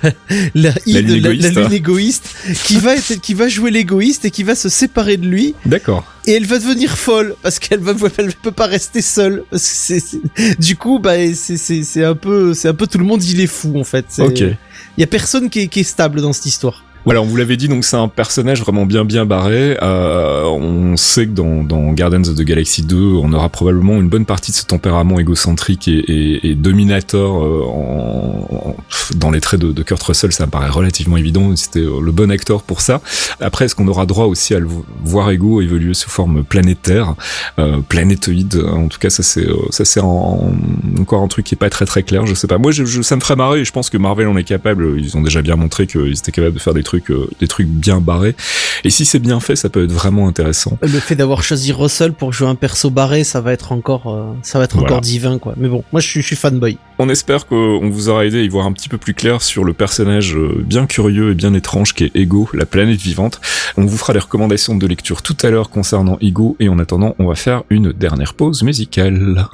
la, lune la- égoïste, lune égoïste, qui va être, qui va jouer l'égoïste et qui va se séparer de lui, d'accord et elle va devenir folle parce qu'elle va, elle peut pas rester seule. Parce que du coup, bah, c'est, un peu, c'est un peu tout le monde, il est fou en fait. Ok Il y a personne qui est, qui est stable dans cette histoire. Voilà, on vous l'avait dit, donc c'est un personnage vraiment bien bien barré. Euh, on sait que dans, dans Guardians of the Galaxy 2, on aura probablement une bonne partie de ce tempérament égocentrique et, et, et dominateur euh, en, en- dans les traits de, de Kurt Russell. Ça me paraît relativement évident. C'était euh, le bon acteur pour ça. Après, est-ce qu'on aura droit aussi à le vo- voir Ego évoluer sous forme planétaire, euh, planétoïde? En tout cas, ça c'est euh, ça c'est en- encore un truc qui est pas très très clair. Je sais pas. Moi, je, je- ça me ferait marrer. Je pense que Marvel en est capable. Ils ont déjà bien montré qu'ils étaient capables de faire des trucs euh, des trucs bien barrés. Et si c'est bien fait, ça peut être vraiment intéressant. Le fait d'avoir choisi Russell pour jouer un perso barré, ça va être encore, euh, ça va être Voilà. encore divin, quoi. Mais bon, moi, je suis, je suis fanboy. On espère qu'on vous aura aidé à y voir un petit peu plus clair sur le personnage euh, bien curieux et bien étrange qu'est Ego, la planète vivante. On vous fera des recommandations de lecture tout à l'heure concernant Ego et en attendant, on va faire une dernière pause musicale.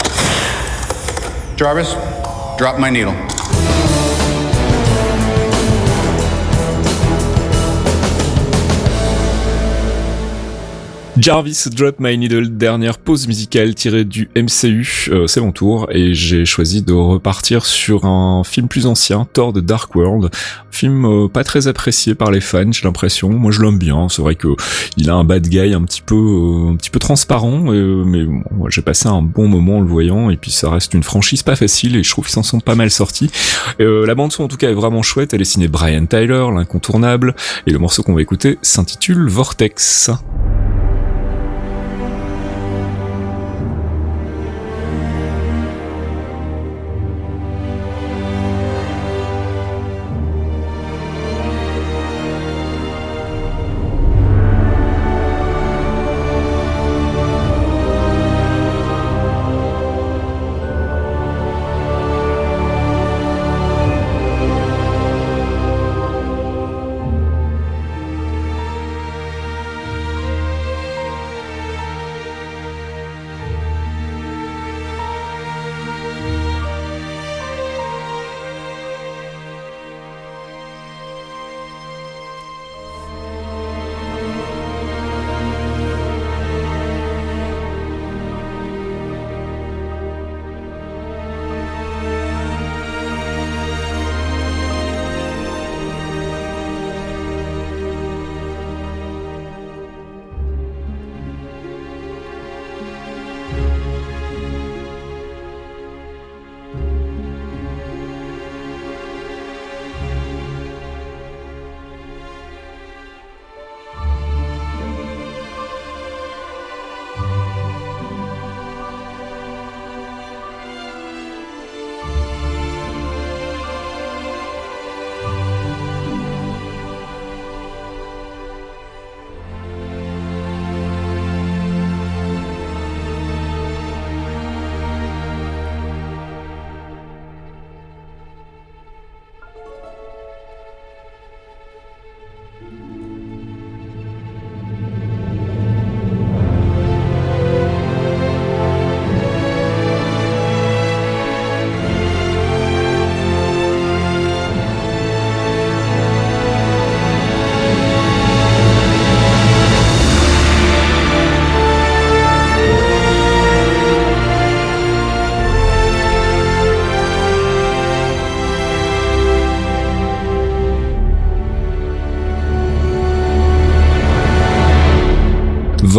Jarvis, drop my needle. Jarvis Drop My Needle, dernière pause musicale tirée du MCU, euh, c'est mon tour et j'ai choisi de repartir sur un film plus ancien, Thor de Dark World, film euh, pas très apprécié par les fans, j'ai l'impression. Moi je l'aime bien, c'est vrai que il a un bad guy un petit peu euh, un petit peu transparent mais bon, j'ai passé un bon moment en le voyant et puis ça reste une franchise pas facile et je trouve qu'ils s'en sont pas mal sortis. La bande son en tout cas est vraiment chouette, elle est signée Brian Tyler, l'incontournable et le morceau qu'on va écouter s'intitule Vortex.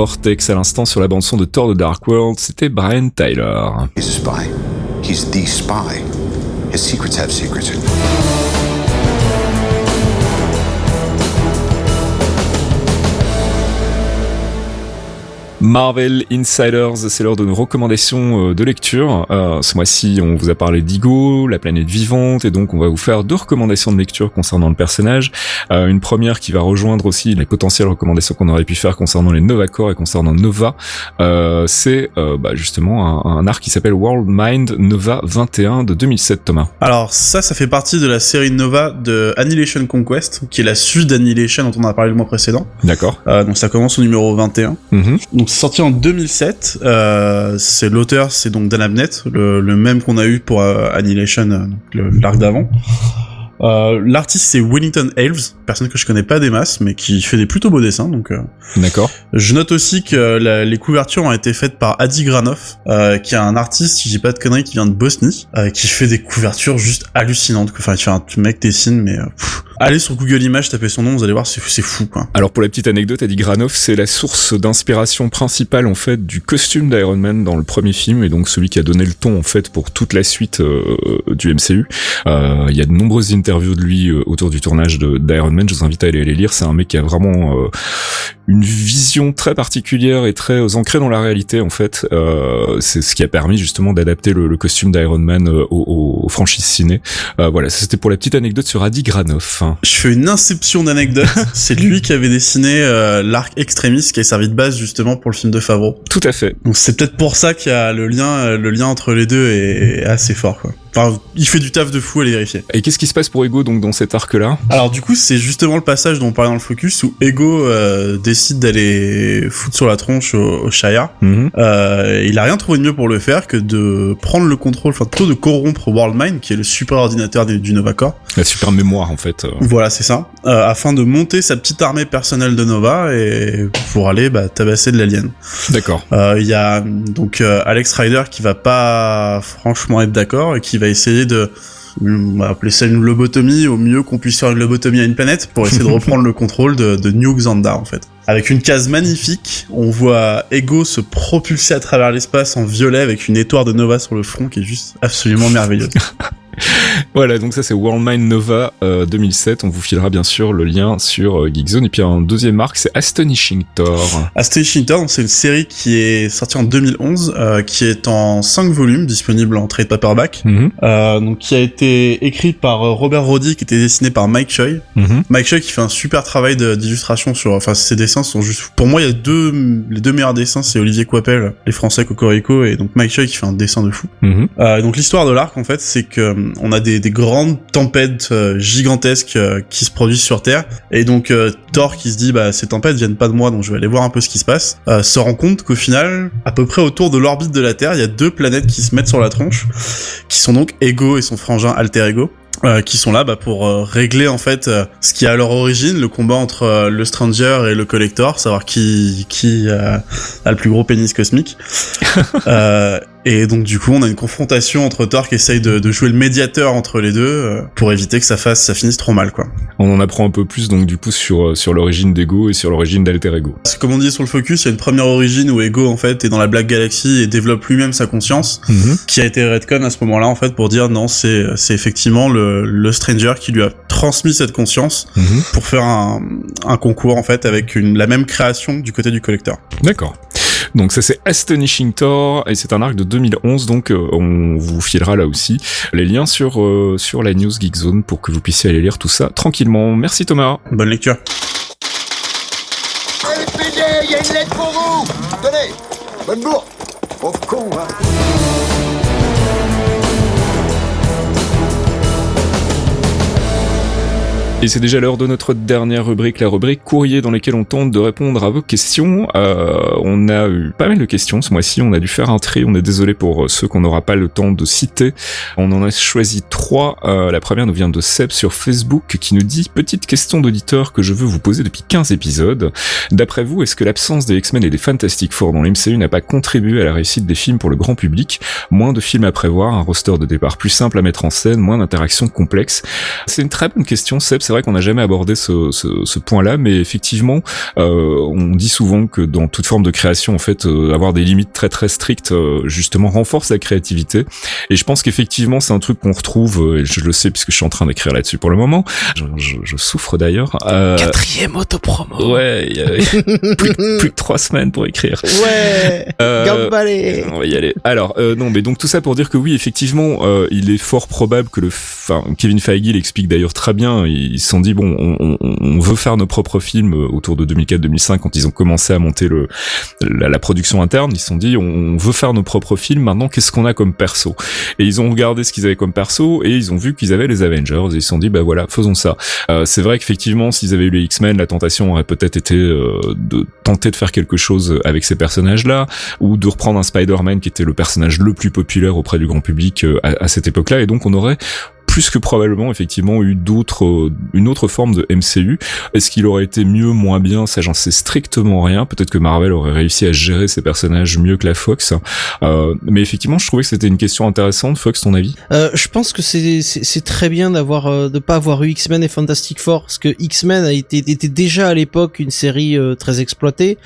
Vortex à l'instant sur la bande son de Thor de Dark World, c'était Brian Tyler. He's a spy. He's the spy. His secrets have secrets. Marvel Insiders, c'est l'heure de nos recommandations euh, de lecture. Euh, ce mois-ci, on vous a parlé d'Igo, la planète vivante, et donc on va vous faire deux recommandations de lecture concernant le personnage. Euh, une première qui va rejoindre aussi les potentielles recommandations qu'on aurait pu faire concernant les Nova Corps et concernant Nova. Euh, c'est euh, bah, justement un, un arc qui s'appelle World Mind Nova 21 de 2007, Thomas. Alors ça, ça fait partie de la série Nova de Annihilation Conquest, qui est la suite d'Annihilation dont on a parlé le mois précédent. D'accord. Euh, donc ça commence au numéro 21. Mhm. Donc c'est sorti en 2007. Euh, c'est l'auteur, c'est donc Dan Abnett, le, même qu'on a eu pour euh, Annihilation, euh, l'arc d'avant. L'artiste c'est Wellington Elves, personne que je connais pas des masses, mais qui fait des plutôt beaux dessins. Donc, euh, D'accord. je note aussi que la- les couvertures ont été faites par Adi Granov, euh, qui est un artiste, si j'ai pas de conneries, qui vient de Bosnie, euh, qui fait des couvertures juste hallucinantes. Enfin, tu vois, un mec dessine, mais euh, pff. allez sur Google Images, tapez son nom, vous allez voir, c'est c'est fou, quoi. Alors pour la petite anecdote, Eddie Granoff, c'est la source d'inspiration principale en fait du costume d'Iron Man dans le premier film et donc celui qui a donné le ton en fait pour toute la suite euh, du MCU. Euh, Il y a de nombreuses interviews de lui euh, autour du tournage d'Iron Man. Je vous invite à aller les lire. C'est un mec qui a vraiment euh, une vision très particulière et très ancrée dans la réalité en fait. Euh, c'est ce qui a permis justement d'adapter le, le costume d'Iron Man euh, aux, aux franchises ciné. Euh, voilà, ça, c'était pour la petite anecdote sur Adi Granoff. hein. Je fais une inception d'anecdotes. [laughs] c'est lui qui avait dessiné euh, l'arc Extremis, qui a servi de base justement pour le film de Favreau. Tout à fait. Donc c'est peut-être pour ça qu'il y a le lien, euh, le lien entre les deux est assez fort, quoi. Enfin, il fait du taf de fou, allez vérifier. Et qu'est-ce qui se passe pour Ego donc dans cet arc-là? Alors du coup, c'est justement le passage dont on parlait dans le focus où Ego euh, décide d'aller foutre sur la tronche au, au Shire. Mhm. Euh, il a rien trouvé de mieux pour le faire que de prendre le contrôle, enfin plutôt de corrompre Worldmind, qui est le super ordinateur du, du Nova Corps. La super mémoire en fait. euh. Voilà, c'est ça. Euh, afin de monter sa petite armée personnelle de Nova et pour aller bah, tabasser de l'alien. D'accord. Euh, Il y a donc euh, Alex Rider qui va pas franchement être d'accord et qui va essayer de on va appeler ça une lobotomie au mieux qu'on puisse faire une lobotomie à une planète pour essayer de [laughs] reprendre le contrôle de, de New Xandar en fait. Avec une case magnifique, on voit Ego se propulser à travers l'espace en violet avec une étoile de Nova sur le front qui est juste absolument merveilleuse. [laughs] [laughs] Voilà, donc ça c'est Worldmind Nova euh, 2007. On vous filera bien sûr le lien sur euh, Geekzone. Et puis un deuxième marque, c'est Astonishing Thor. Astonishing Thor, c'est une série qui est sortie en 2011, euh, qui est en 5 volumes, disponible en trade paperback. Mhm, Euh, donc qui a été écrit par euh, Robert Roddy, qui était dessiné par Mike Choi. mhm. Mike Choi qui fait un super travail de- d'illustration sur, enfin ses dessins sont juste, pour moi il y a deux, les deux meilleurs dessins c'est Olivier Coipel, les Français Cocorico et donc Mike Choi qui fait un dessin de fou. Mhm. Euh, donc l'histoire de l'arc en fait c'est que euh, on a des, des grandes tempêtes euh, gigantesques euh, qui se produisent sur Terre. Et donc euh, Thor qui se dit bah ces tempêtes viennent pas de moi donc je vais aller voir un peu ce qui se passe se rend compte qu'au final à peu près autour de l'orbite de la Terre il y a deux planètes qui se mettent sur la tronche qui sont donc Ego et son frangin Alter Ego euh, qui sont là bah, pour euh, régler en fait euh, ce qui est à leur origine le combat entre le Stranger et le Collector savoir qui qui a le plus gros pénis cosmique [laughs] et donc du coup on a une confrontation entre Thor qui essaye de, de jouer le médiateur entre les deux euh, pour éviter que ça fasse ça finisse trop mal quoi On en apprend un peu plus donc du coup sur euh, sur l'origine d'Ego et sur l'origine d'Alter Ego. parce que comme on dit sur le focus il y a une première origine où Ego en fait est dans la Black Galaxy et développe lui-même sa conscience Mhm. qui a été redcon à ce moment-là en fait pour dire non c'est c'est effectivement le, le Stranger qui lui a transmis cette conscience Mhm. pour faire un, un concours en fait avec une, la même création du côté du collecteur. D'accord. Donc ça c'est Astonishing Thor et c'est un arc de 2011 donc euh, on vous filera là aussi les liens sur euh, sur la news Geekzone pour que vous puissiez aller lire tout ça tranquillement. Merci Thomas. Bonne lecture. LPD, il y a une lettre pour vous Tenez, bonne bourre Pauvre con, hein Et c'est déjà l'heure de notre dernière rubrique, la rubrique courrier dans laquelle on tente de répondre à vos questions. Euh, on a eu pas mal de questions ce mois-ci, on a dû faire un tri, on est désolé pour ceux qu'on n'aura pas le temps de citer. On en a choisi trois. Euh, la première nous vient de Seb sur Facebook qui nous dit « Petite question d'auditeur que je veux vous poser depuis 15 épisodes. D'après vous, est-ce que l'absence des X-Men et des Fantastic Four dans l'MCU n'a pas contribué à la réussite des films pour le grand public? Moins de films à prévoir, un roster de départ plus simple à mettre en scène, moins d'interactions complexes c'est une très bonne question, Seb. C'est vrai qu'on n'a jamais abordé ce, ce, ce point-là, mais effectivement, euh, on dit souvent que dans toute forme de création, en fait, euh, avoir des limites très très strictes, euh, justement, renforce la créativité. Et je pense qu'effectivement, c'est un truc qu'on retrouve, euh, et je le sais puisque je suis en train d'écrire là-dessus pour le moment. Je, je- je souffre d'ailleurs. Euh, Quatrième autopromo. ouais, y a [laughs] plus, plus que trois semaines pour écrire. Ouais. Euh, on va y aller. Alors, euh, non, mais donc tout ça pour dire que oui, effectivement, euh, il est fort probable que le, enfin, Kevin Feige l'explique d'ailleurs très bien. Se sont dit bon, on, veut faire nos propres films euh, autour de 2004-2005 quand ils ont commencé à monter la, production interne. Ils se sont dit on veut faire nos propres films. Maintenant, qu'est-ce qu'on a comme perso? Et ils ont regardé ce qu'ils avaient comme perso et ils ont vu qu'ils avaient les Avengers. Et ils se sont dit bah voilà, faisons ça. Euh, c'est vrai qu'effectivement, s'ils avaient eu les X-Men, la tentation aurait peut-être été euh, de tenter de faire quelque chose avec ces personnages-là ou de reprendre un Spider-Man qui était le personnage le plus populaire auprès du grand public à, à cette époque-là, et donc on aurait plus que probablement effectivement eu d'autres euh, une autre forme de MCU. Est-ce qu'il aurait été mieux, moins bien? Ça, j'en sais strictement rien. Peut-être que Marvel aurait réussi à gérer ses personnages mieux que la Fox. Euh, mais effectivement, je trouvais que c'était une question intéressante. Fox, ton avis? Euh, je pense que c'est très bien d'avoir euh, de pas avoir eu X-Men et Fantastic Four parce que X-Men a été était déjà à l'époque une série euh, très exploitée.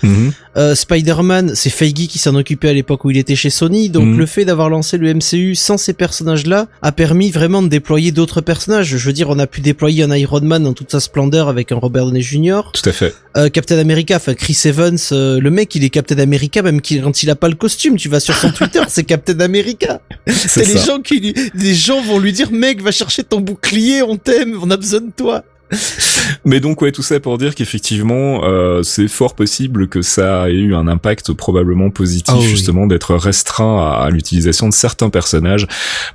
Euh, Spider-Man, c'est Feige qui s'en occupait à l'époque où il était chez Sony. Donc Mhm. le fait d'avoir lancé le MCU sans ces personnages-là a permis vraiment de déployer d'autres personnages. Je veux dire, on a pu déployer un Iron Man dans toute sa splendeur avec un Robert Downey Jr. Tout à fait. Euh, Captain America, enfin Chris Evans, euh, le mec il est Captain America même quand il a pas le costume. Tu vas sur son Twitter, [laughs] c'est Captain America. C'est les gens qui les gens vont lui dire mec va chercher ton bouclier, on t'aime, on a besoin de toi. [laughs] Mais donc ouais, tout ça pour dire qu'effectivement, euh, c'est fort possible que ça ait eu un impact probablement positif Ah oui. justement d'être restreint à, à l'utilisation de certains personnages.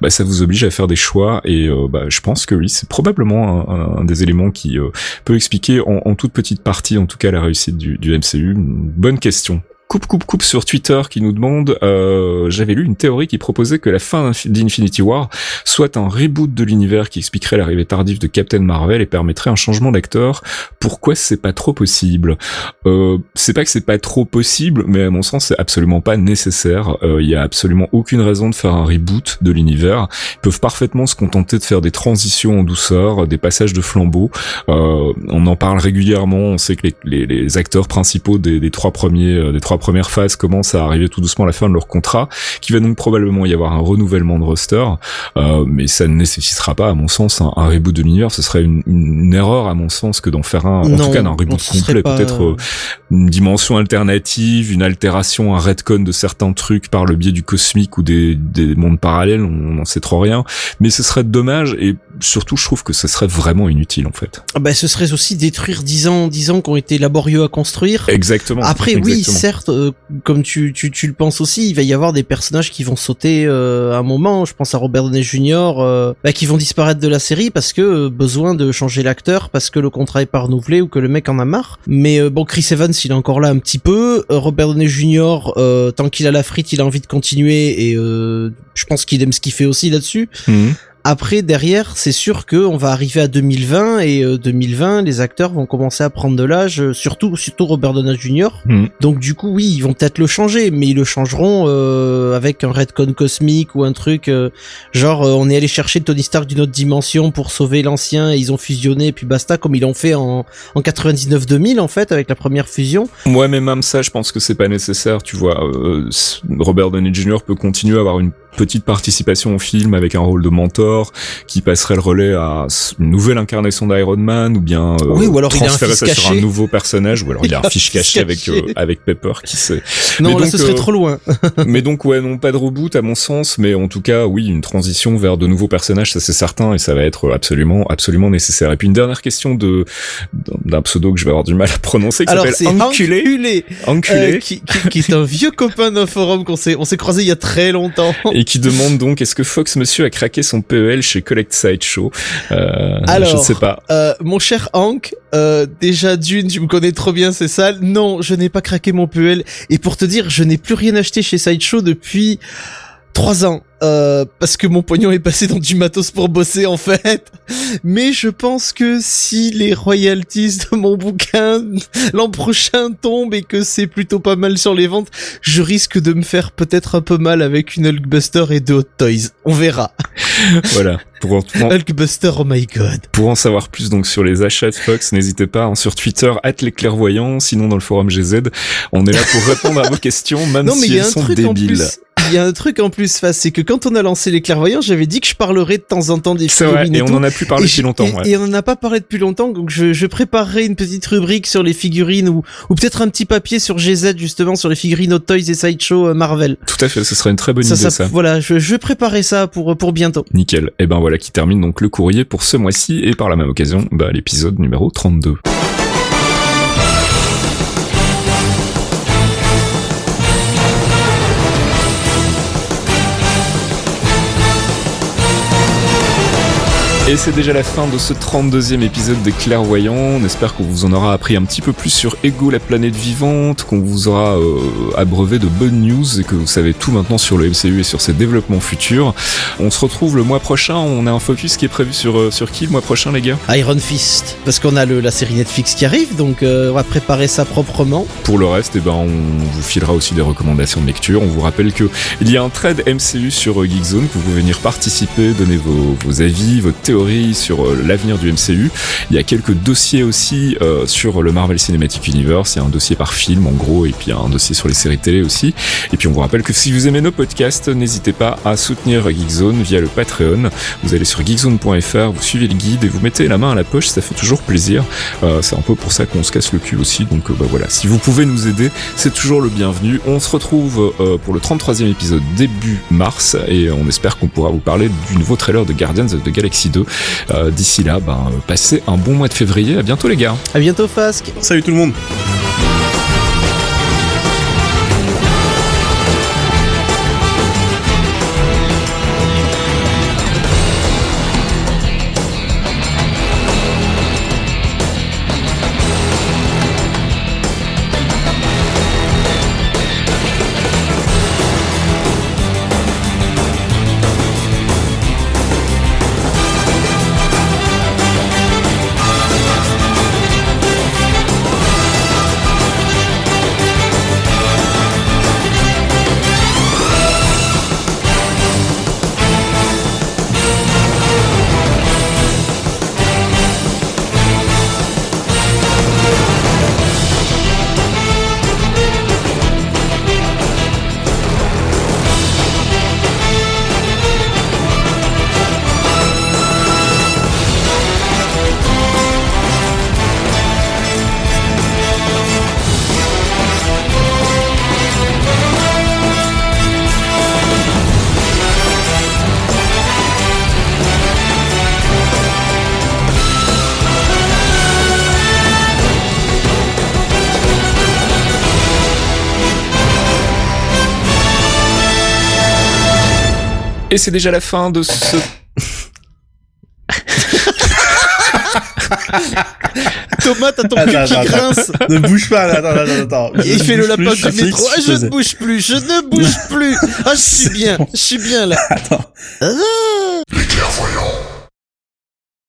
Bah, ça vous oblige à faire des choix et euh, bah, je pense que oui, c'est probablement un, un- un des éléments qui euh, peut expliquer en, en toute petite partie, en tout cas, la réussite du, du MCU. Une bonne question. Coupe, coupe, coupe sur Twitter qui nous demande, euh, j'avais lu une théorie qui proposait que la fin d'Infi- d'Infinity War soit un reboot de l'univers qui expliquerait l'arrivée tardive de Captain Marvel et permettrait un changement d'acteur. Pourquoi c'est pas trop possible? Euh, C'est pas que c'est pas trop possible, mais à mon sens c'est absolument pas nécessaire. Euh, Il y a absolument aucune raison de faire un reboot de l'univers. Ils peuvent parfaitement se contenter de faire des transitions en douceur, des passages de flambeau. Euh, on en parle régulièrement. On sait que les, les- les acteurs principaux des, des trois premiers, euh, des trois premières phases commencent à arriver tout doucement à la fin de leur contrat, qui va donc probablement y avoir un renouvellement de roster. Euh, mais ça ne nécessitera pas, à mon sens, un, un reboot de l'univers. Ce serait une, une erreur, à mon sens, que d'en faire un, en Non, tout cas, d'un reboot complet, pas- peut-être euh, une dimension alternative, une altération, un retcon de certains trucs par le biais du cosmique ou des, des mondes parallèles, on n'en sait trop rien. Mais ce serait dommage et surtout, je trouve que ce serait vraiment inutile, en fait. Ah bah, ce serait aussi détruire 10 ans, 10 ans qui ont été laborieux à construire. Exactement. Après, oui, certes, euh, comme tu, le penses aussi, il va y avoir des personnages qui vont sauter euh, à un moment. Je pense à Robert Downey Jr., euh, bah, qui vont disparaître de la série parce que euh, besoin de changer l'acteur, parce que le contrat est pas renouvelé ou que le mec en a marre. Mais euh, bon, Chris Evans, il est encore là un petit peu. Euh, Robert Downey Jr., euh, tant qu'il a la frite, il a envie de continuer et euh, je pense qu'il aime ce qu'il fait aussi là-dessus. Mhm. Après, derrière, c'est sûr que on va arriver à 2020 et euh, 2020, les acteurs vont commencer à prendre de l'âge, euh, surtout surtout Robert Downey Jr. Mhm. Donc du coup, oui, ils vont peut-être le changer, mais ils le changeront euh, avec un retcon cosmique ou un truc euh, genre euh, on est allé chercher Tony Stark d'une autre dimension pour sauver l'ancien et ils ont fusionné et puis basta comme ils l'ont fait en en 99-2000 en fait avec la première fusion. Ouais, mais même ça, je pense que c'est pas nécessaire. Tu vois, euh, Robert Downey Jr. peut continuer à avoir une petite participation au film avec un rôle de mentor qui passerait le relais à une nouvelle incarnation d'Iron Man ou bien euh, Oui, ou alors il transférer ça sur caché. un nouveau personnage ou alors il a un [laughs] fiche caché avec euh, avec Pepper qui sait. Non, Mais là donc, ce serait euh, trop loin. [laughs] mais donc ouais, non pas de reboot à mon sens, mais en tout cas oui une transition vers de nouveaux personnages, ça c'est certain et ça va être absolument absolument nécessaire. Et puis une dernière question de d'un pseudo que je vais avoir du mal à prononcer qui s'appelle Enculé. Enculé, Enculé. qui, qui, qui est un vieux copain d'un forum qu'on s'est on s'est croisé il y a très longtemps. et qui demande donc est-ce que Fox Monsieur a craqué son PEL chez Collect Sideshow? Euh, Alors, Je ne sais pas. Euh, mon cher Hank, euh, déjà d'une, tu me connais trop bien, c'est sale. Non, je n'ai pas craqué mon PEL. Et pour te dire, je n'ai plus rien acheté chez Sideshow depuis trois ans. Euh, parce que mon pognon est passé dans du matos pour bosser en fait. Mais je pense que si les royalties de mon bouquin l'an prochain tombent et que c'est plutôt pas mal sur les ventes, je risque de me faire peut-être un peu mal avec une Hulkbuster et deux Hot Toys. On verra. Voilà. Pour en, pour en- Hulkbuster, oh my god. pour en savoir plus donc sur les achats de Fox, n'hésitez pas hein, sur Twitter les clairvoyants, sinon dans le forum GZ, on est là pour répondre à vos questions, même Non, mais si y a elles un sont truc en débiles. plus. Il y a un truc en plus, face, c'est que quand on a lancé les clairvoyants, j'avais dit que je parlerais de temps en temps des C'est vrai, figurines et et, on en a plus parlé depuis longtemps. Et, ouais. et on en a pas parlé depuis longtemps, donc je, je préparerai une petite rubrique sur les figurines ou, ou peut-être un petit papier sur GZ justement sur les figurines Hot Toys et Sideshow euh, Marvel. Tout à fait, ce serait une très bonne Ça, idée ça, ça. voilà, je, je vais préparer ça pour pour bientôt. Nickel. Et ben voilà qui termine donc le courrier pour ce mois-ci et par la même occasion, bah, l'épisode numéro 32. Et c'est déjà la fin de ce 32e épisode des Clairvoyants. On espère qu'on vous en aura appris un petit peu plus sur Ego, la planète vivante, qu'on vous aura euh, abreuvé de bonnes news et que vous savez tout maintenant sur le MCU et sur ses développements futurs. On se retrouve le mois prochain. On a un focus qui est prévu sur, euh, sur qui le mois prochain, les gars? Iron Fist, parce qu'on a le, la série Netflix qui arrive, donc euh, on va préparer ça proprement. Pour le reste, eh ben, on vous filera aussi des recommandations de lecture. On vous rappelle que il y a un trade MCU sur euh, Geekzone, que vous pouvez venir participer, donner vos, vos avis, vos théories sur euh, l'avenir du MCU. Il y a quelques dossiers aussi euh, sur le Marvel Cinematic Universe. Il y a un dossier par film, en gros, et puis un dossier sur les séries télé aussi. Et puis on vous rappelle que si vous aimez nos podcasts, n'hésitez pas à soutenir Geekzone via le Patreon. Vous allez sur geekzone.fr, vous suivez le guide et vous mettez la main à la poche, ça fait toujours plaisir. Euh, c'est un peu pour ça qu'on se casse le cul aussi. Donc bah voilà, si vous pouvez nous aider, c'est toujours le bienvenu. On se retrouve pour le 33e épisode début mars et on espère qu'on pourra vous parler du nouveau trailer de Guardians of the Galaxy 2 2. Euh, D'ici là, ben, euh, passez un bon mois de février. À bientôt les gars. À bientôt Fasque. Salut tout le monde. Et c'est déjà la fin de ce... [laughs] Thomas, t'as ton cul Attends, qui attends, grince. Ne bouge pas, là, attends, attends, attends. Il fait le lapin du métro. Ah, je ne bouge plus, je ne bouge plus. Ah, je suis [laughs] bien, je suis bien là. Attends. Ah.